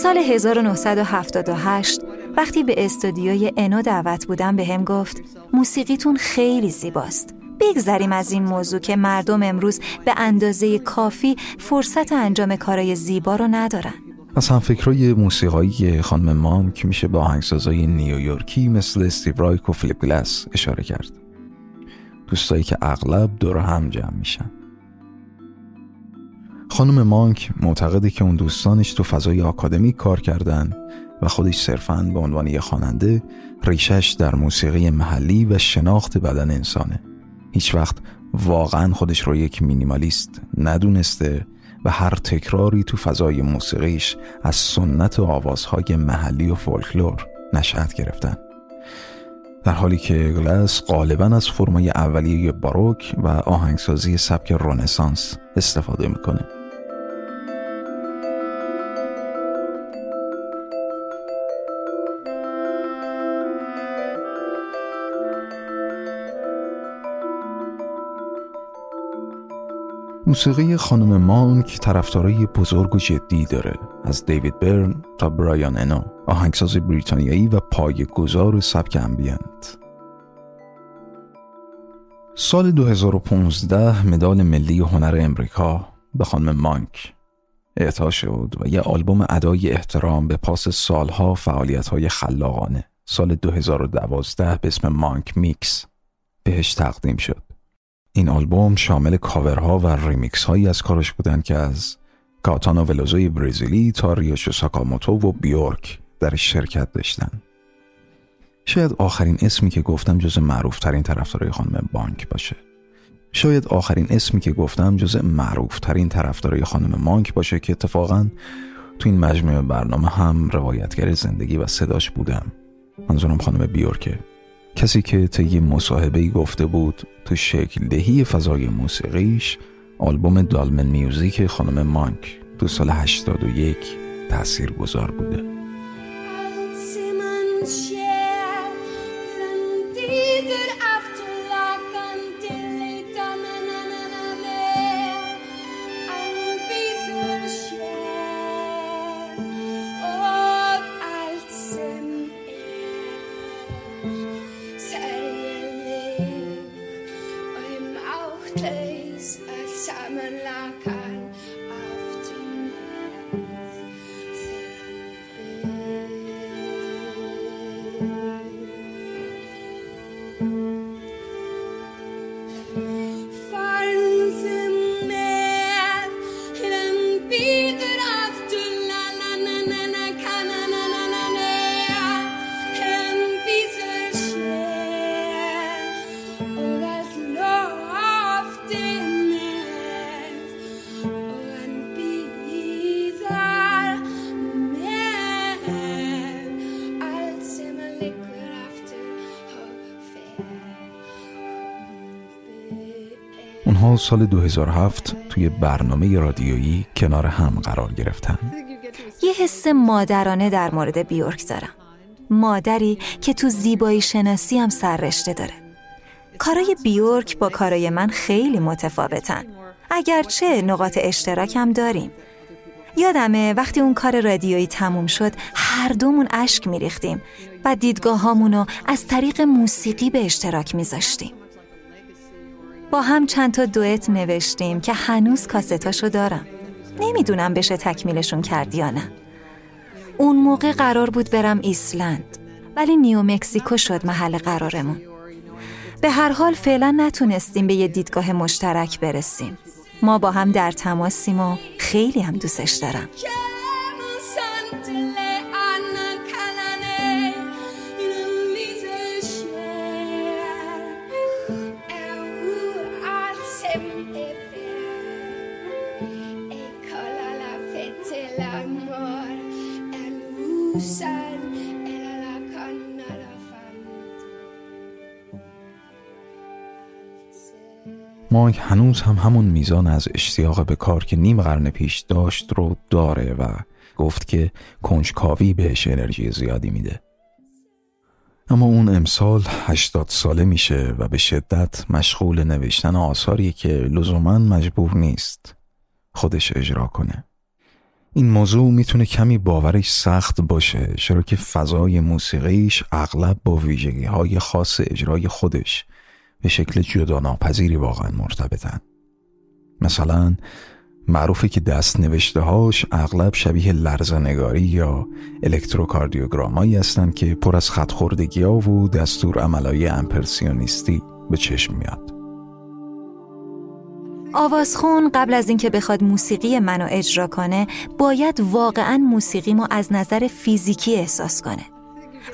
سال 1978 وقتی به استودیوی انو دعوت بودم بهم گفت موسیقیتون خیلی زیباست. بگذریم از این موضوع که مردم امروز به اندازه کافی فرصت انجام کارای زیبا رو ندارن. از همفکرای موسیقایی خانم مانک میشه به آهنگسازای نیویورکی مثل استیو رایک و فیلیپ گلاس اشاره کرد. دوستایی که اغلب دور هم جمع میشن. خانم مانک معتقده که اون دوستانش تو فضای آکادمیک کار کردن و خودش صرفاً به عنوان یه خواننده ریشش در موسیقی محلی و شناخت بدن انسانه. هیچ وقت واقعا خودش رو یک مینیمالیست ندونسته و هر تکراری تو فضای موسیقیش از سنت آوازهای محلی و فولکلور نشأت گرفتن. در حالی که گلس غالبا از فرمای اولیه باروک و آهنگسازی سبک رنسانس استفاده می‌کنه. موسیقی خانم مانک طرفدارای بزرگ و جدی داره. از دیوید برن تا برایان انو آهنگساز بریتانیایی و پایه‌گذار سبک ambient. سال 2015 مدال ملی هنر امریکا به خانم مانک اعطا شد و یه آلبوم ادای احترام به پاس سالها فعالیت های خلاقانه. سال 2012 به اسم Monk Mix بهش تقدیم شد. این آلبوم شامل کاورها و ریمیکس هایی از کارش بودند که از کائتانو ولوسوی برزیلی تا ریوئیچی ساکاموتو و بیورک در شرکت داشتن. شاید آخرین اسمی که گفتم جز معروف ترین طرفدارای خانم مانک باشه. شاید آخرین اسمی که گفتم جز معروف ترین طرفدارای خانم مانک باشه که اتفاقا تو این مجموعه برنامه هم روایتگر زندگی و صداش بودم. منظورم خانم بیورکه. کسی که طی مصاحبه گفته بود تو شکل دهی فضای موسیقیش آلبوم دالمن میوزیک خانم مانک تو سال 81 تأثیر گذار بوده. سال 2007 توی برنامه رادیویی کنار هم قرار گرفتن یه حس مادرانه در مورد بیورک دارم. مادری که تو زیبایی شناسی هم سررشته داره. کارای بیورک با کارای من خیلی متفاوتن. اگرچه نقاط اشتراک هم داریم. یادمه وقتی اون کار رادیویی تموم شد هر دومون اشک میریختیم و دیدگاه از طریق موسیقی به اشتراک میذاشتیم. هم چند تا دوئت نوشتیم که هنوز کاستاشو دارم. نمی‌دونم بشه تکمیلشون کرد یا نه. اون موقع قرار بود برم ایسلند ولی نیو مکزیکو شد محل قرارمون. به هر حال فعلا نتونستیم به یه دیدگاه مشترک برسیم. ما با هم در تماسیم و خیلی هم دوستش دارم. مایک هنوز هم همون میزان از اشتیاق به کار که نیم قرن پیش داشت رو داره و گفت که کنجکاوی بهش انرژی زیادی میده. اما اون امسال هشتاد ساله میشه و به شدت مشغول نوشتن آثاری که لزوما مجبور نیست خودش اجرا کنه. این موضوع می‌تونه کمی باورش سخت باشه چرا که فضای موسیقیش اغلب با ویژگی های خاص اجرای خودش. به شکل جدا ناپذیری واقعا مرتبطن مثلا معروفه که دست نوشته هاش اغلب شبیه لرزنگاری یا الکتروکاردیوگرامایی هستند که پر از خطخوردگی ها و دستور عملای امپرسیونیستی به چشم میاد. آوازخون قبل از اینکه بخواد موسیقی منو اجرا کنه باید واقعا موسیقی ما از نظر فیزیکی احساس کنه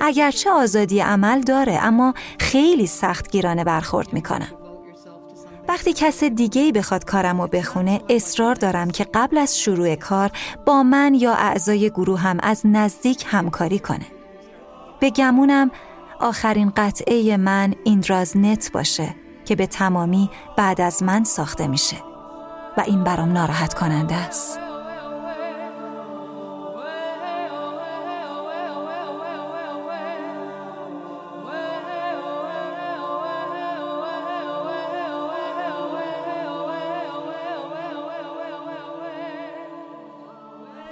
اگرچه آزادی عمل داره اما خیلی سخت گیرانه برخورد می‌کنم وقتی کس دیگه بخواد کارم رو بخونه اصرار دارم که قبل از شروع کار با من یا اعضای گروه هم از نزدیک همکاری کنه. به گمونم آخرین قطعه من ایندراز نت باشه که به تمامی بعد از من ساخته میشه و این برام ناراحت کننده است.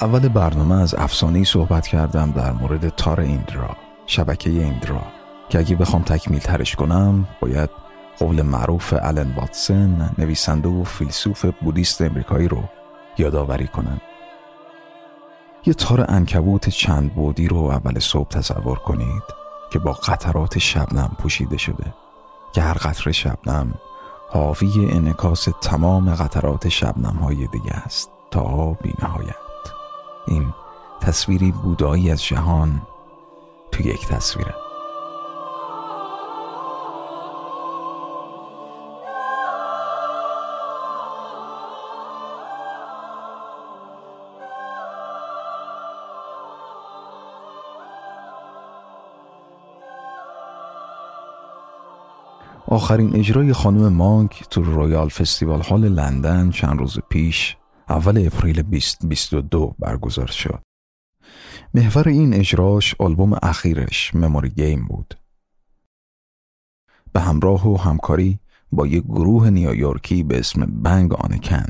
اول برنامه از افسانه‌ای صحبت کردم در مورد تار ایندرا شبکه ایندرا که اگه بخوام تکمیل ترش کنم باید قول معروف الن واتسن نویسنده و فیلسوف بودیست امریکایی رو یادآوری کنم یه تار انکبوت چند بودی رو اول صبح تصور کنید که با قطرات شبنم پوشیده شده که هر قطر شبنم حاوی انکاس تمام قطرات شبنم های دیگه است تا بی نهایت. این تصویری بودایی از جهان تو یک تصویره. آخرین اجرای خانم مانک تو رویال فستیوال هال لندن چند روز پیش اول اپریل 2022 برگزار شد. محور این اجراش آلبوم اخیرش مموری گیم بود. به همراه و همکاری با یک گروه نیویورکی به اسم بنگ آنکن.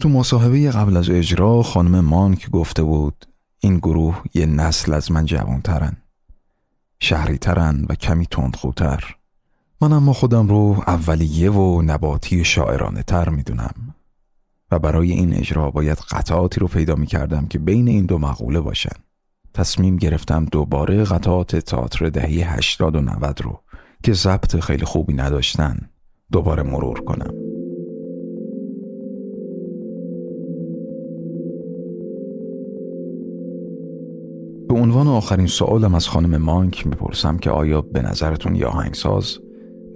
تو مصاحبه قبل از اجرا خانم مانک گفته بود این گروه یه نسل از من جوانترن. شهری ترن و کمی تندخوتر. من اما خودم رو اولیه و نباتی شاعرانه تر می‌دونم. و برای این اجرا باید قطعاتی رو پیدا می کردم که بین این دو مقوله باشن. تصمیم گرفتم دوباره قطعات تئاتر دهی 80 و 90 رو که ضبط خیلی خوبی نداشتن دوباره مرور کنم. به عنوان آخرین سوالم از خانم مانک می‌پرسم که آیا به نظرتون یه آهنگساز؟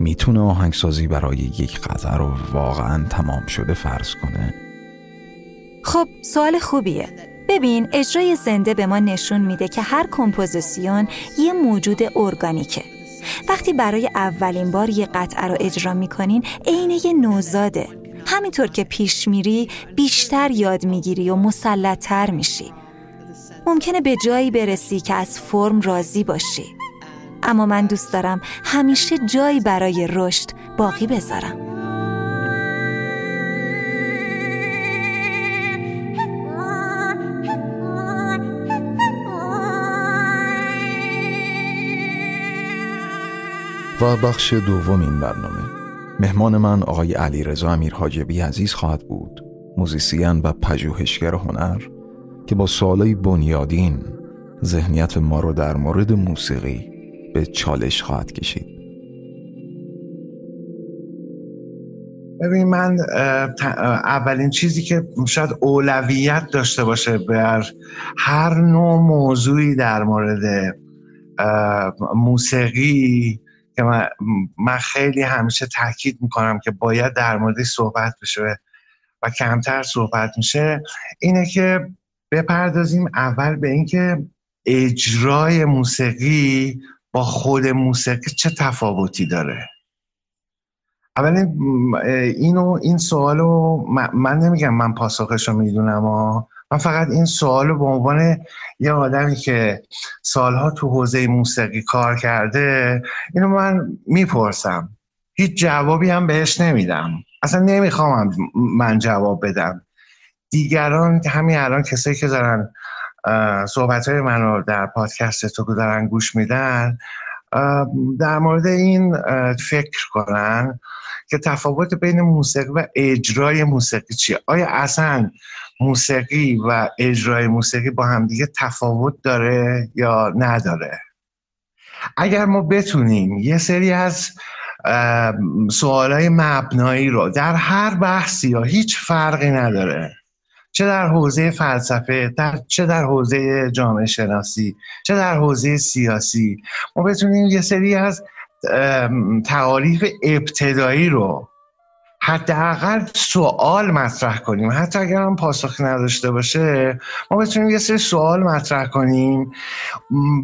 می‌تونه آهنگسازی برای یک قطعه رو واقعا تمام شده فرض کنه؟ خب سوال خوبیه. ببین اجرای زنده به ما نشون میده که هر کمپوزیسیون یه موجود ارگانیکه. وقتی برای اولین بار یه قطعه رو اجرا می‌کنین عین یه نوزاده. همینطور که پیش میری بیشتر یاد می‌گیری و مسلطتر میشی. ممکنه به جایی برسی که از فرم راضی باشی. اما من دوست دارم همیشه جایی برای رشد باقی بذارم. و بخش دوم این برنامه. مهمان من آقای علی رضا امیر حاجبی عزیز خواهد بود. موزیسین و پژوهشگر هنر که با سوالای بنیادین ذهنیت ما رو در مورد موسیقی به چالش خواهد کشید. ببین من اولین چیزی که شاید اولویت داشته باشه بر هر نوع موضوعی در مورد موسیقی که من, خیلی همیشه تاکید می‌کنم که باید در موردش صحبت بشه و کمتر صحبت میشه اینه که بپردازیم اول به اینکه اجرای موسیقی با خود موسیقی چه تفاوتی داره؟ اولین اینو این سوالو من نمیگم من پاسخش رو می‌دونم من فقط این سوال رو به عنوان یه آدمی که سالها تو حوزه موسیقی کار کرده اینو من می‌پرسم. هیچ جوابی هم بهش نمیدم. اصلا نمی‌خوام من جواب بدم. دیگران همین الان کسایی که دارن صحبت های من رو در پادکست تو دارن گوش میدن. در مورد این فکر کنن که تفاوت بین موسیقی و اجرای موسیقی چیه؟ آیا اصلا موسیقی و اجرای موسیقی با همدیگه تفاوت داره یا نداره؟ اگر ما بتونیم یه سری از سوالای مبنایی رو در هر بحثی یا هیچ فرقی نداره چه در حوزه فلسفه در چه در حوزه جامعه شناسی چه در حوزه سیاسی. ما بتونیم یه سری از تعاریف ابتدایی رو حداقل سوال مطرح کنیم. حتی اگر هم پاسخ نداشته باشه ما بتونیم یه سری سوال مطرح کنیم.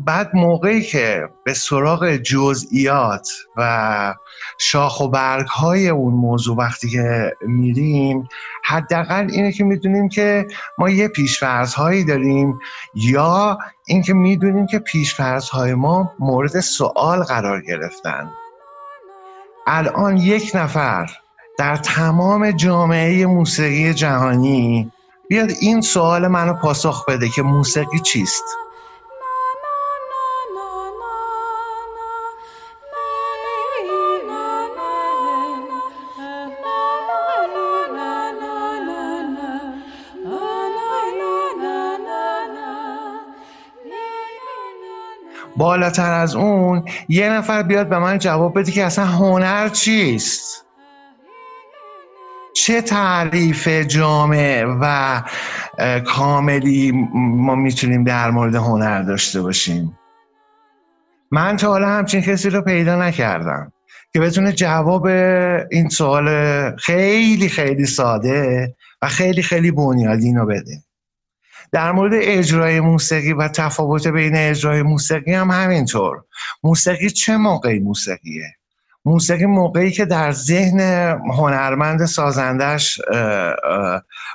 بعد موقعی که به سراغ جزئیات و شاخ و برگ های اون موضوع وقتی که میریم حداقل اینه که می‌دونیم که ما یه پیشفرض هایی داریم یا اینکه می‌دونیم که پیشفرض های ما مورد سوال قرار گرفتن. الان یک نفر در تمام جامعه موسیقی جهانی بیاد این سوال منو پاسخ بده که موسیقی چیست؟ بالاتر از اون یه نفر بیاد به من جواب بده که اصلا هنر چیست؟ چه تعریف جامع و کاملی ما می‌تونیم در مورد هنر داشته باشیم؟ من تا حالا همچین کسی رو پیدا نکردم که بتونه جواب این سوال خیلی خیلی ساده و خیلی خیلی بنیادین رو بده. در مورد اجرای موسیقی و تفاوت بین اجرای موسیقی هم همینطور. موسیقی چه موقعی موسیقیه؟ موسیقی موقعی که در ذهن هنرمند سازندش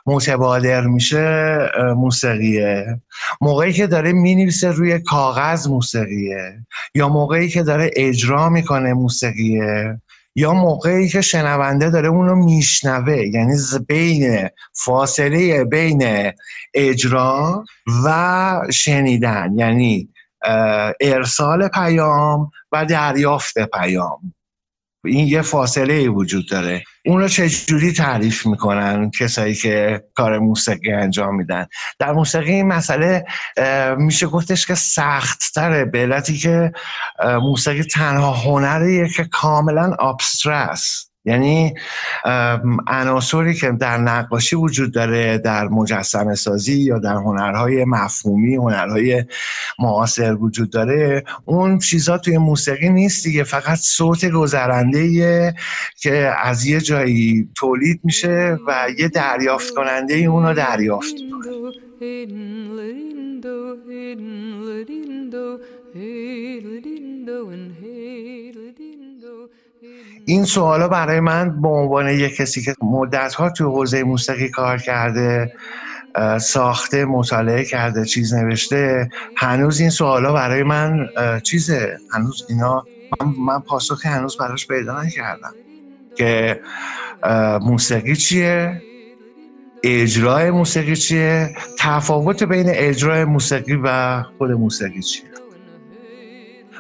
متبادر میشه موسیقیه. موقعی که داره می‌نویسه روی کاغذ موسیقیه. یا موقعی که داره اجرا می‌کنه موسیقیه. یا موقعی که شنونده داره اونو میشنوه. یعنی بین فاصله بین اجرا و شنیدن. یعنی ارسال پیام و دریافت پیام. این یه فاصله وجود داره. اون رو چجوری تعریف می‌کنن کسایی که کار موسیقی انجام میدن؟ در موسیقی این مسئله میشه گفتش که سخت تره به علتی که موسیقی تنها هنریه که کاملا ابسترس. یعنی عناصری که در نقاشی وجود داره در مجسم سازی یا در هنرهای مفهومی هنرهای معاصر وجود داره اون چیزا توی موسیقی نیست دیگه فقط صوت گذرنده که از یه جایی تولید میشه و یه دریافت کننده اونو دریافت این سوالا برای من به عنوان یک کسی که مدت ها توی حوزه موسیقی کار کرده ساخته مطالعه کرده چیز نوشته هنوز این سوالا برای من چیزه. هنوز اینا من, من پاسخی هنوز براش پیدا نکردم که موسیقی چیه؟ اجرای موسیقی چیه؟ تفاوت بین اجرای موسیقی و خود موسیقی چیه؟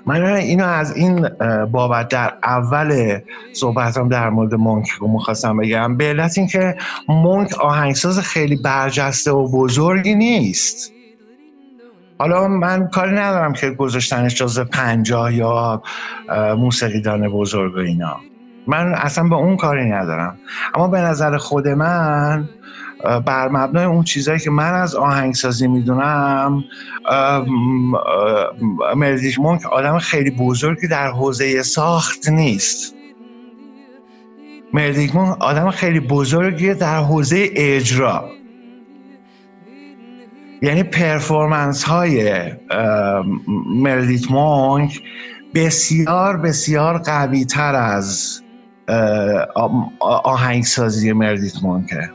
من اینو از این بابت در اول صحبتم در مورد مونک رو می‌خواستم بگم. به علت اینکه مونک آهنگساز خیلی برجسته و بزرگی نیست. حالا من کاری ندارم که گذاشتنش جز پنجاه یا موسیقیدان بزرگ و اینا. من اصلا به اون کاری ندارم. اما به نظر خود من بر مبنای اون چیزهایی که من از آهنگسازی می‌دونم مردیک مونک آدم خیلی بزرگی در حوزه ساخت نیست. مردیک آدم خیلی بزرگی در حوزه اجرا. یعنی پرفورمنس های مردیک مونک بسیار بسیار قوی تر از آهنگسازی مردیت مونکه.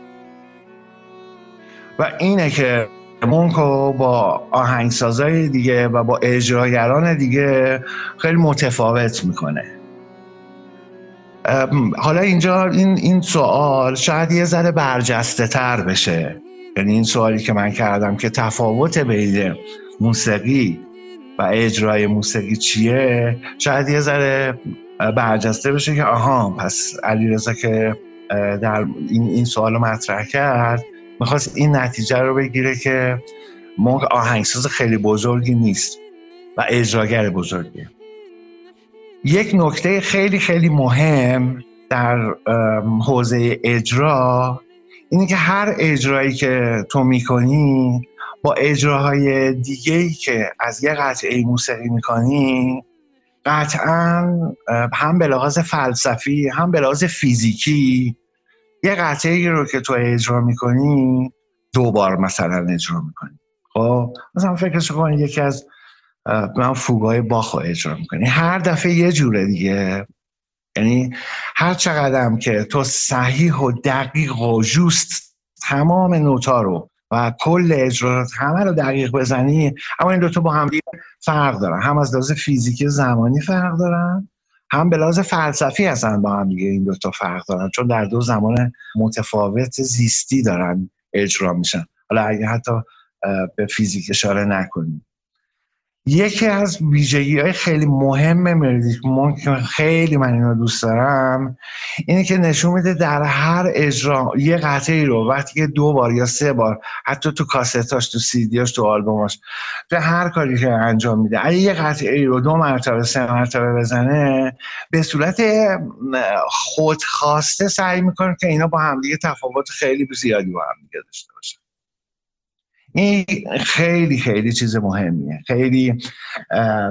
و اینه که مونکو با آهنگسازای دیگه و با اجراگران دیگه خیلی متفاوت می‌کنه. حالا اینجا این, این سوال شاید یه ذره برجسته تر بشه. یعنی این سوالی که من کردم که تفاوت بین موسیقی و اجرای موسیقی چیه؟ شاید یه ذره برجسته بشه که آها پس علیرضا که در این, این سوال رو مطرح کرد می‌خواست این نتیجه رو بگیره که مونک آهنگساز خیلی بزرگی نیست و اجراگر بزرگیه. یک نکته خیلی خیلی مهم در حوزه اجرا اینه که هر اجرایی که تو می‌کنی با اجراهای دیگه ای که از یه قطعه موسیقی می‌کنی قطعا هم به لحاظ فلسفی هم به لحاظ فیزیکی یه قطعه رو که تو اجرا می‌کنی دو بار مثلا اجرا می‌کنی. خب مثلا فکرش کن یکی از من فوگای باخ رو اجرا می‌کنی. هر دفعه یه جوره دیگه. یعنی هر چقدرم که تو صحیح و دقیق و جوست تمام نوتا رو و کل اجرات همه رو دقیق بزنی اما این دوتا با هم فرق دارن. هم از لحاظ فیزیکی زمانی فرق دارن هم به لحاظ فلسفی هستن با هم دیگه این دوتا فرق دارن چون در دو زمان متفاوت زیستی دارن اجرا میشن. حالا اگه حتی به فیزیک اشاره نکنیم. یکی از ویژگی های خیلی مهم مردیک مونک خیلی من اینو دوست دارم اینه که نشون میده در هر اجرا یه قطعه رو وقتی که دو بار یا سه بار حتی تو کاستاش تو سیدیاش تو آلبوماش به هر کاری که انجام میده اگه یه قطعه رو دو مرتبه سه مرتبه بزنه به صورت خودخواسته سعی می‌کنه که اینا با همدیگه تفاوت خیلی زیادی با همدیگه داشته باشن این خیلی خیلی چیز مهمیه. خیلی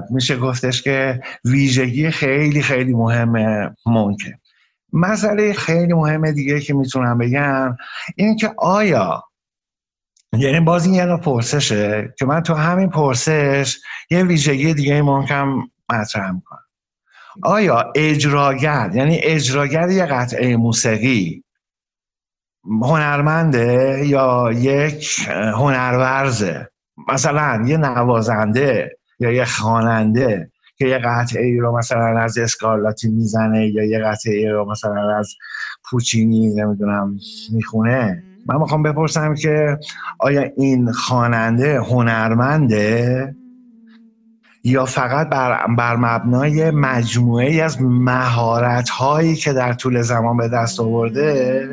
میشه گفتش که ویژگی خیلی خیلی مهمه ممکن مسئله خیلی مهمه دیگه که می‌تونم بگم این که آیا یعنی باز این یه پرسشه که من تو همین پرسش یه ویژگی دیگه ممکن مطرح می‌کنم. آیا اجراگر یعنی اجراگر یه قطعه موسیقی هنرمنده یا یک هنرورزه؟ مثلا یه نوازنده یا یه خواننده که یه قطعه ای رو مثلا از اسکارلاتی می‌زنه یا یه قطعه ای رو مثلا از پوچینی نمی‌دونم می‌خونه. من می‌خوام بپرسم که آیا این خواننده هنرمنده یا فقط بر, بر مبنای مجموعه ای از مهارت هایی که در طول زمان به دست آورده؟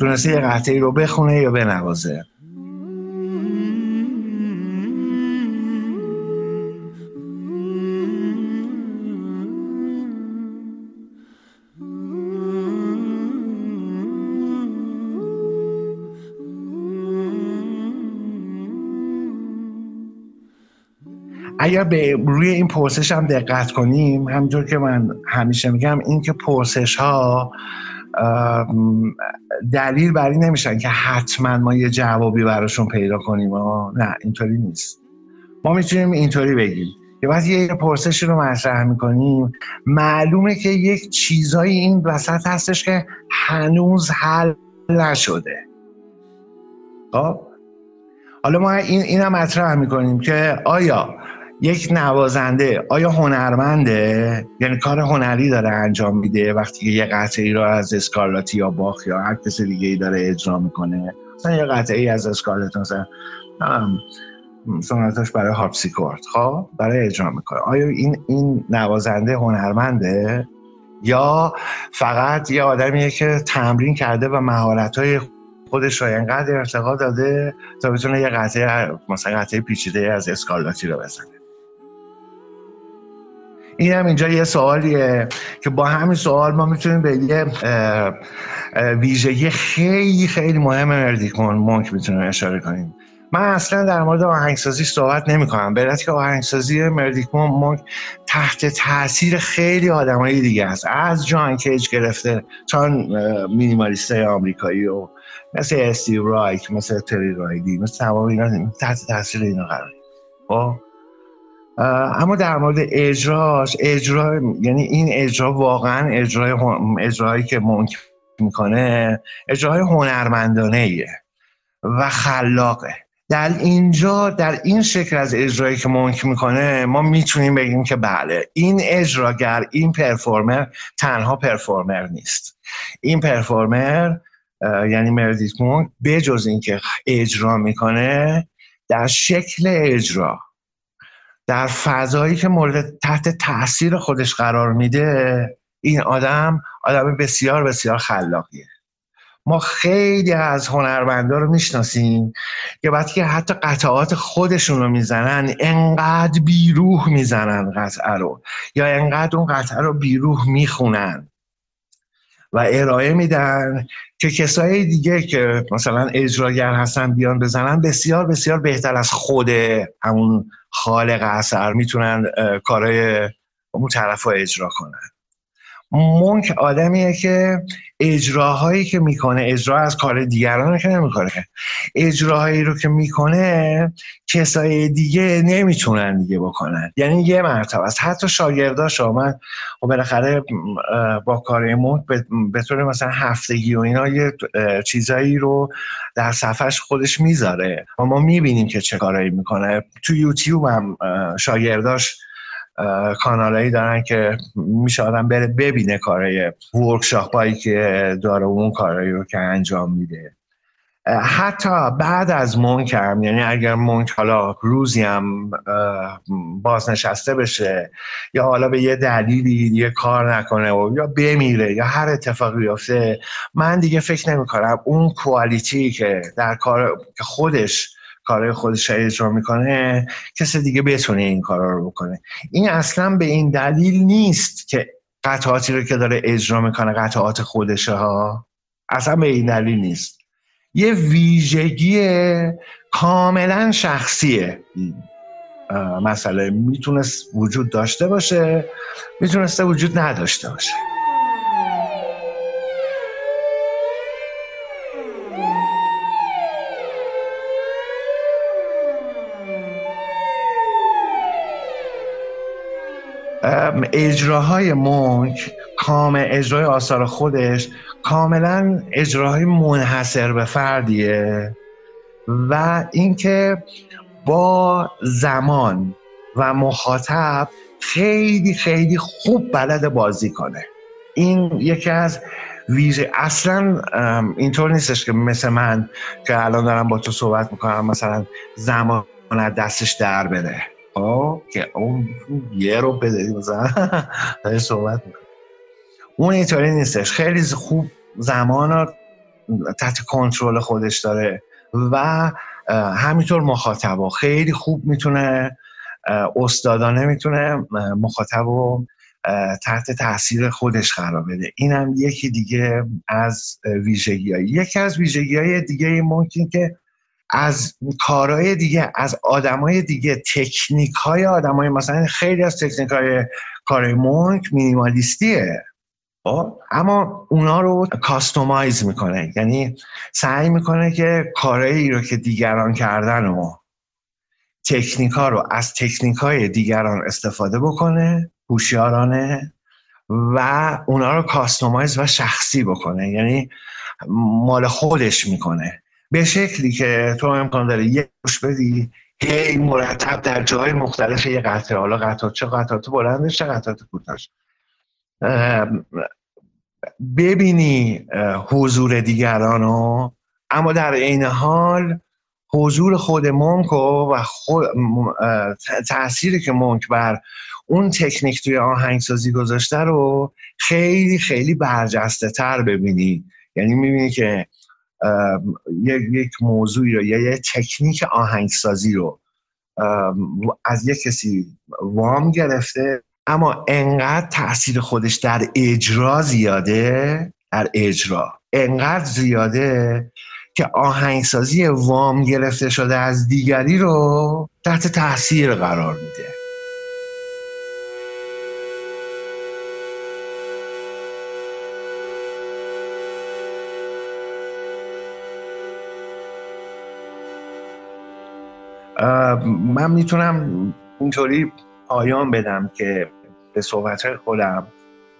تونسته یه قطعی رو بخونه یا بنوازه؟ اگر به روی این پرسش هم دقت کنیم همینطور که من همیشه میگم این که پرسش ها دلیل بر این نمیشن که حتما ما یه جوابی براشون پیدا کنیم. نه اینطوری نیست. ما می‌تونیم اینطوری بگیم که وقتی یه پرسش رو مطرح می‌کنیم معلومه که یک چیزایی این وسط هستش که هنوز حل نشده. خب؟ حالا ما این اینم مطرح می‌کنیم که آیا یک نوازنده آیا هنرمنده؟ یعنی کار هنری داره انجام میده وقتی یه قطعه ای رو از اسکارلاتی یا باخ یا هر کسی دیگه ای داره اجرا می‌کنه؟ مثلا یه قطعه ای از اسکارلات مثلا سنتاش برای هارپسیکورد خب؟ برای اجرا می‌کنه. آیا این این نوازنده هنرمنده؟ یا فقط یه آدمیه که تمرین کرده و مهارت های خودش رو اینقدر ارتقا داده تا بتونه یه قطعه مثلا قطعه پیچیده از اسکارلاتی رو بزنه؟ این هم اینجا یه سوالیه که با همین سوال ما می‌تونیم به یه ویژگی خیلی خیلی مهم مردیک مونک می‌تونیم اشاره کنیم. من اصلا در مورد آهنگسازی صحبت نمی کنم به که آهنگسازی مردیک مونک تحت تاثیر خیلی آدمایی دیگه است. از جان کیج گرفته تا مینیمالیست آمریکایی و مثل استیو رایک مثل تری رایدی مثل تمام اینا تحت تاثیر اینا قرار خب؟ اما در مورد اجراش اجرا یعنی این اجرا واقعا اجرای اجرایی که ممکن می‌کنه اجرای هنرمندانه ایه و خلاقه. در اینجا در این شکل از اجرایی که مونک می‌کنه ما می‌تونیم بگیم که بله این اجراگر این پرفورمر تنها پرفورمر نیست. این پرفورمر یعنی مردیت مونک بجز اینکه اجرا می‌کنه در شکل اجرا در فضایی که مورد تحت تاثیر خودش قرار میده این آدم آدم بسیار بسیار خلاقیه. ما خیلی از هنرمندا رو می‌شناسیم که وقتی که حتی قطعات خودشون رو می‌زنن انقدر بیروح می‌زنن قطعه رو یا انقدر اون قطعه رو بیروح می‌خونن. و ارائه میدن که کسای دیگه که مثلا اجراگر هستن بیان بزنن بسیار بسیار بهتر از خود همون خالق اثر می‌تونن کارهای اون طرف اجرا کنن. مونک آدمیه که اجراهایی که می‌کنه اجرا از کار دیگران که نمی‌کنه. اجراهایی رو که می‌کنه کسای دیگه نمی‌تونن دیگه بکنن. یعنی یه مرتبه است. حتی شاگرداش من و خب بالاخره با کار مونک به طور مثلا هفتگی و اینا یه چیزایی رو در صفحش خودش می‌ذاره. و ما می‌بینیم که چه کارایی می‌کنه. تو یوتیوب هم شاگرداش کانالایی دارن که میشه آدم بره ببینه کارهای ورکشاپ هایی که داره اون کارهایی رو که انجام میده. حتی بعد از مونک هم یعنی اگر مونک حالا روزی هم بازنشسته بشه یا حالا به یه دلیلی یه کار نکنه و یا بمیره یا هر اتفاقی بیفته من دیگه فکر نمی کنم اون کوالیتی که در کار خودش کارهای خودش اجرا می‌کنه کسی دیگه بتونه این کارا رو بکنه. این اصلا به این دلیل نیست که قطعاتی رو که داره اجرا می‌کنه قطعات خودشه ها. اصلا به این دلیل نیست. یه ویژگی کاملا شخصیه مسئله. می‌تونست وجود داشته باشه می‌تونسته وجود نداشته باشه. اجراهای مونک کامل اجرای آثار خودش کاملا اجراهای منحصر به فردیه و اینکه با زمان و مخاطب خیلی خیلی خوب بلد بازی کنه. این یکی از ویژه اصلا اینطور نیستش که مثل من که الان دارم با تو صحبت می‌کنم مثلا زمان دستش در بده خب که اون یه رو بده مثلا صحبت می‌کنه اون اینطوری نیستش خیلی خوب زمان رو تحت کنترل خودش داره و همینطور مخاطب خیلی خوب می‌تونه استادانه می‌تونه مخاطب رو تحت تاثیر خودش قرار بده این هم یکی دیگه از ویژگی یکی از ویژگی های دیگه ممکن که از کارهای دیگه از آدمای دیگه تکنیک های آدمای مثلا خیلی از تکنیک های کار مونک مینیمالیستیه. خب؟ اما اونا رو کاستومایز می‌کنه. یعنی سعی می‌کنه که کارهایی رو که دیگران کردن و تکنیک ها رو از تکنیک های دیگران استفاده بکنه هوشیارانه و اونا رو کاستومایز و شخصی بکنه. یعنی مال خودش می‌کنه. به شکلی که تو امکان داره یک گوش بدی هی مرتب در جای مختلف یه قطعه. حالا قطعات چه؟ قطعات بلندش چه قطعات کوتاهش؟ ببینی حضور دیگرانو. اما در این حال حضور خود مونک و خود تأثیری که مونک بر اون تکنیک توی آهنگسازی گذاشته رو خیلی خیلی برجسته تر ببینی. یعنی می‌بینی که یک موضوعی رو یا یک تکنیک آهنگسازی رو از یک کسی وام گرفته اما انقدر تاثیر خودش در اجرا زیاده در اجرا انقدر زیاده که آهنگسازی وام گرفته شده از دیگری رو تحت تاثیر قرار میده. من می‌تونم اینطوری پایان بدم که به صحبت خودم.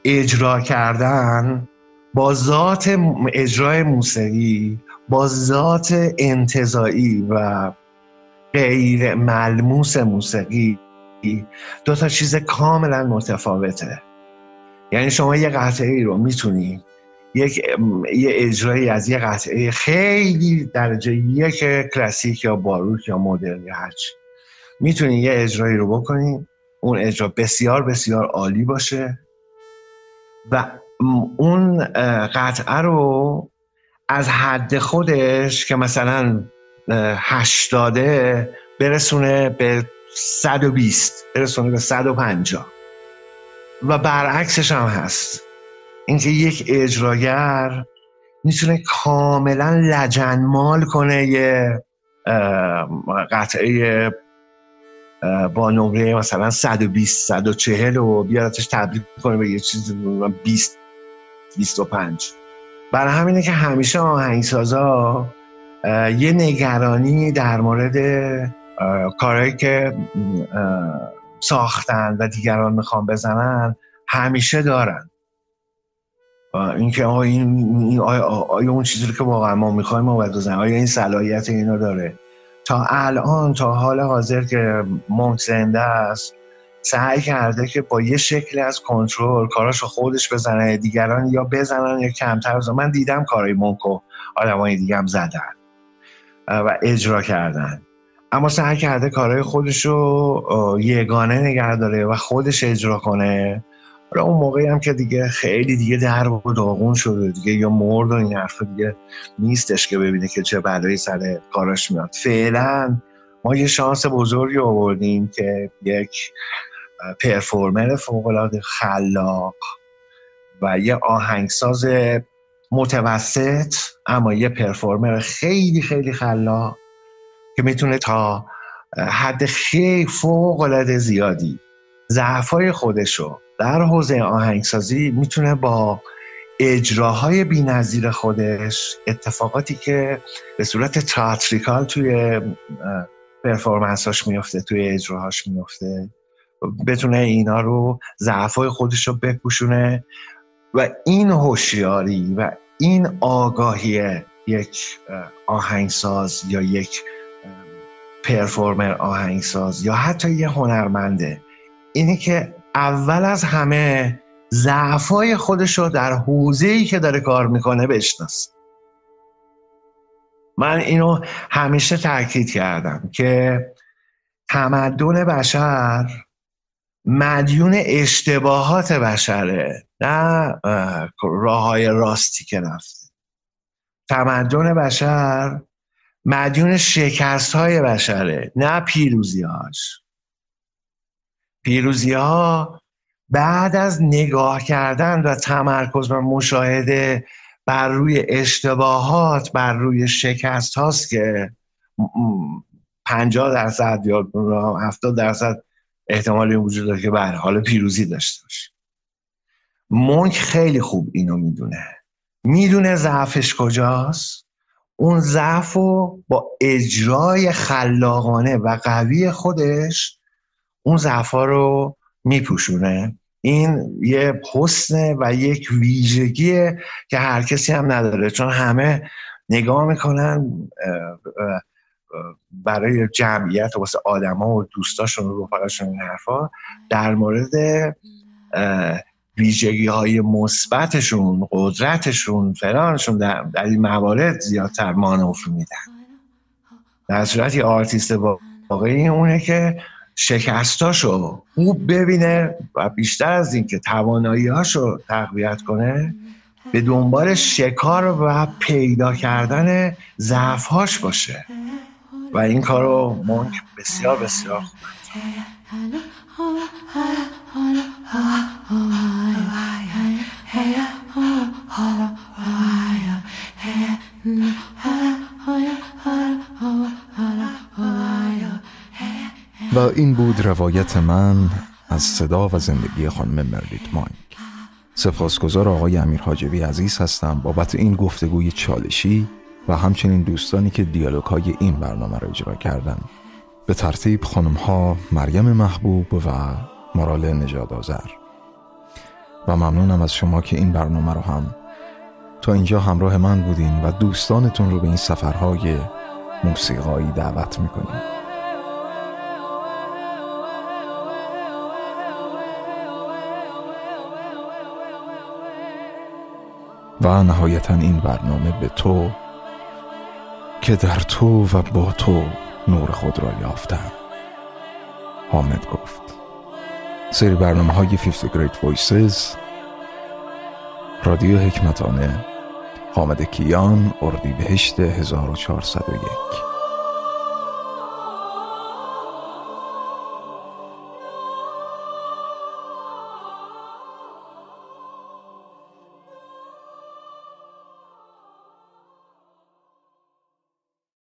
اجرا کردن با ذات اجرای موسیقی با ذات انتظایی و غیر ملموس موسیقی دو تا چیز کاملا متفاوته. یعنی شما یه قطعه ای رو می‌تونی یک یه اجرایی از یه قطعه خیلی درجه یک کلاسیک یا باروک یا مدرن یا هرچی می‌تونین یه اجرایی رو بکنین اون اجرا بسیار بسیار عالی باشه و اون قطعه رو از حد خودش که مثلا هشتاده برسونه به 120 برسونه به 150 و برعکسش هم هست. اینکه یک اجراگر می‌تونه کاملا لجنمال کنه یه قطعه با نمره مثلا 120 140 و بیارتش تبدیل کنه به یه چیز 20 25 برای همینه که همیشه آهنگسازا یه نگرانی در مورد کارهایی که ساختن و دیگران می‌خوان بزنن همیشه دارن. اینکه آیا این آیا, اون چیزی که واقعا ما می‌خوایم ما بزنیم؟ آیا این صلاحیت اینو داره؟ تا الان تا حال حاضر که مونک زنده است سعی کرده که با یه شکل از کنترل کاراشو خودش بزنه دیگران یا بزنن یا کمتر بزنن من دیدم کارای مونکو آدمای دیگه هم زدن و اجرا کردن. اما سعی کرده کارهای خودش رو یگانه نگه داره و خودش اجرا کنه. حالا اون موقعی هم که دیگه خیلی دیگه در و داغون شده دیگه یا مرد و این حرف دیگه نیستش که ببینه که چه بلایی سر کاراش میاد. فعلا ما یه شانس بزرگی آوردیم که یک پرفورمر فوقالعاده خلاق و یه آهنگساز متوسط اما یه پرفورمر خیلی خیلی خلاق که می‌تونه تا حد خیلی فوق العاده زیادی ضعفای خودشو در حوزه آهنگسازی می‌تونه با اجراهای بینظیر خودش اتفاقاتی که به صورت تاتریکال توی پرفورمنساش میفته توی اجراهاش میفته بتونه اینا رو ضعفای خودش رو بپوشونه و این هوشیاری و این آگاهی یک آهنگساز یا یک پرفورمر آهنگساز یا حتی یه هنرمنده اینه که اول از همه ضعفای خودش رو در حوزه‌ای که داره کار می‌کنه بشناسه من اینو همیشه تاکید کردم که تمدن بشر مدیون اشتباهات بشره نه راه های راستی که رفته. تمدن بشر مدیون شکست های بشره نه پیروزی هاش پیروزی ها بعد از نگاه کردن و تمرکز و مشاهده بر روی اشتباهات بر روی شکست هاست که پنجاه درصد یا هفتاد درصد احتمالی وجود داره که به حال پیروزی داشته باشه. مونک خیلی خوب اینو می‌دونه. می‌دونه ضعفش کجاست؟ اون ضعف رو با اجرای خلاقانه و قوی خودش اون ضعف رو میپوشونه. این یه حسن و یک ویژگیه که هر کسی هم نداره چون همه نگاه می‌کنن برای جمعیت و واسه آدما و دوستاشون و رفقاشون این حرفا در مورد ویژگی های مثبتشون قدرتشون فلانشون در, در این موارد زیادتر مانور میدن. در صورت یه آرتیست واقعی اونه که شکستاشو خوب ببینه و بیشتر از اینکه تواناییهاشو تقویت کنه به دنبال شکار و پیدا کردن ضعفهاش باشه. و این کار رو مونک بسیار بسیار خوب و این بود روایت من از صدا و زندگی خانم مرلیت مانک سپاسگزار آقای امیر حاجبی عزیز هستم. بابت این گفتگوی چالشی و همچنین دوستانی که دیالوگ های این برنامه را اجرا کردن به ترتیب خانم ها مریم محبوب و مرال نجاد آذر و ممنونم از شما که این برنامه رو هم تا اینجا همراه من بودین و دوستانتون رو به این سفرهای موسیقایی دعوت می‌کنیم. و نهایتا این برنامه به تو که در تو و با تو نور خود را یافتم. حامد گفت. سری برنامه های 50 Great Voices رادیو حکمتانه حامد کیان اردی بهشت 1401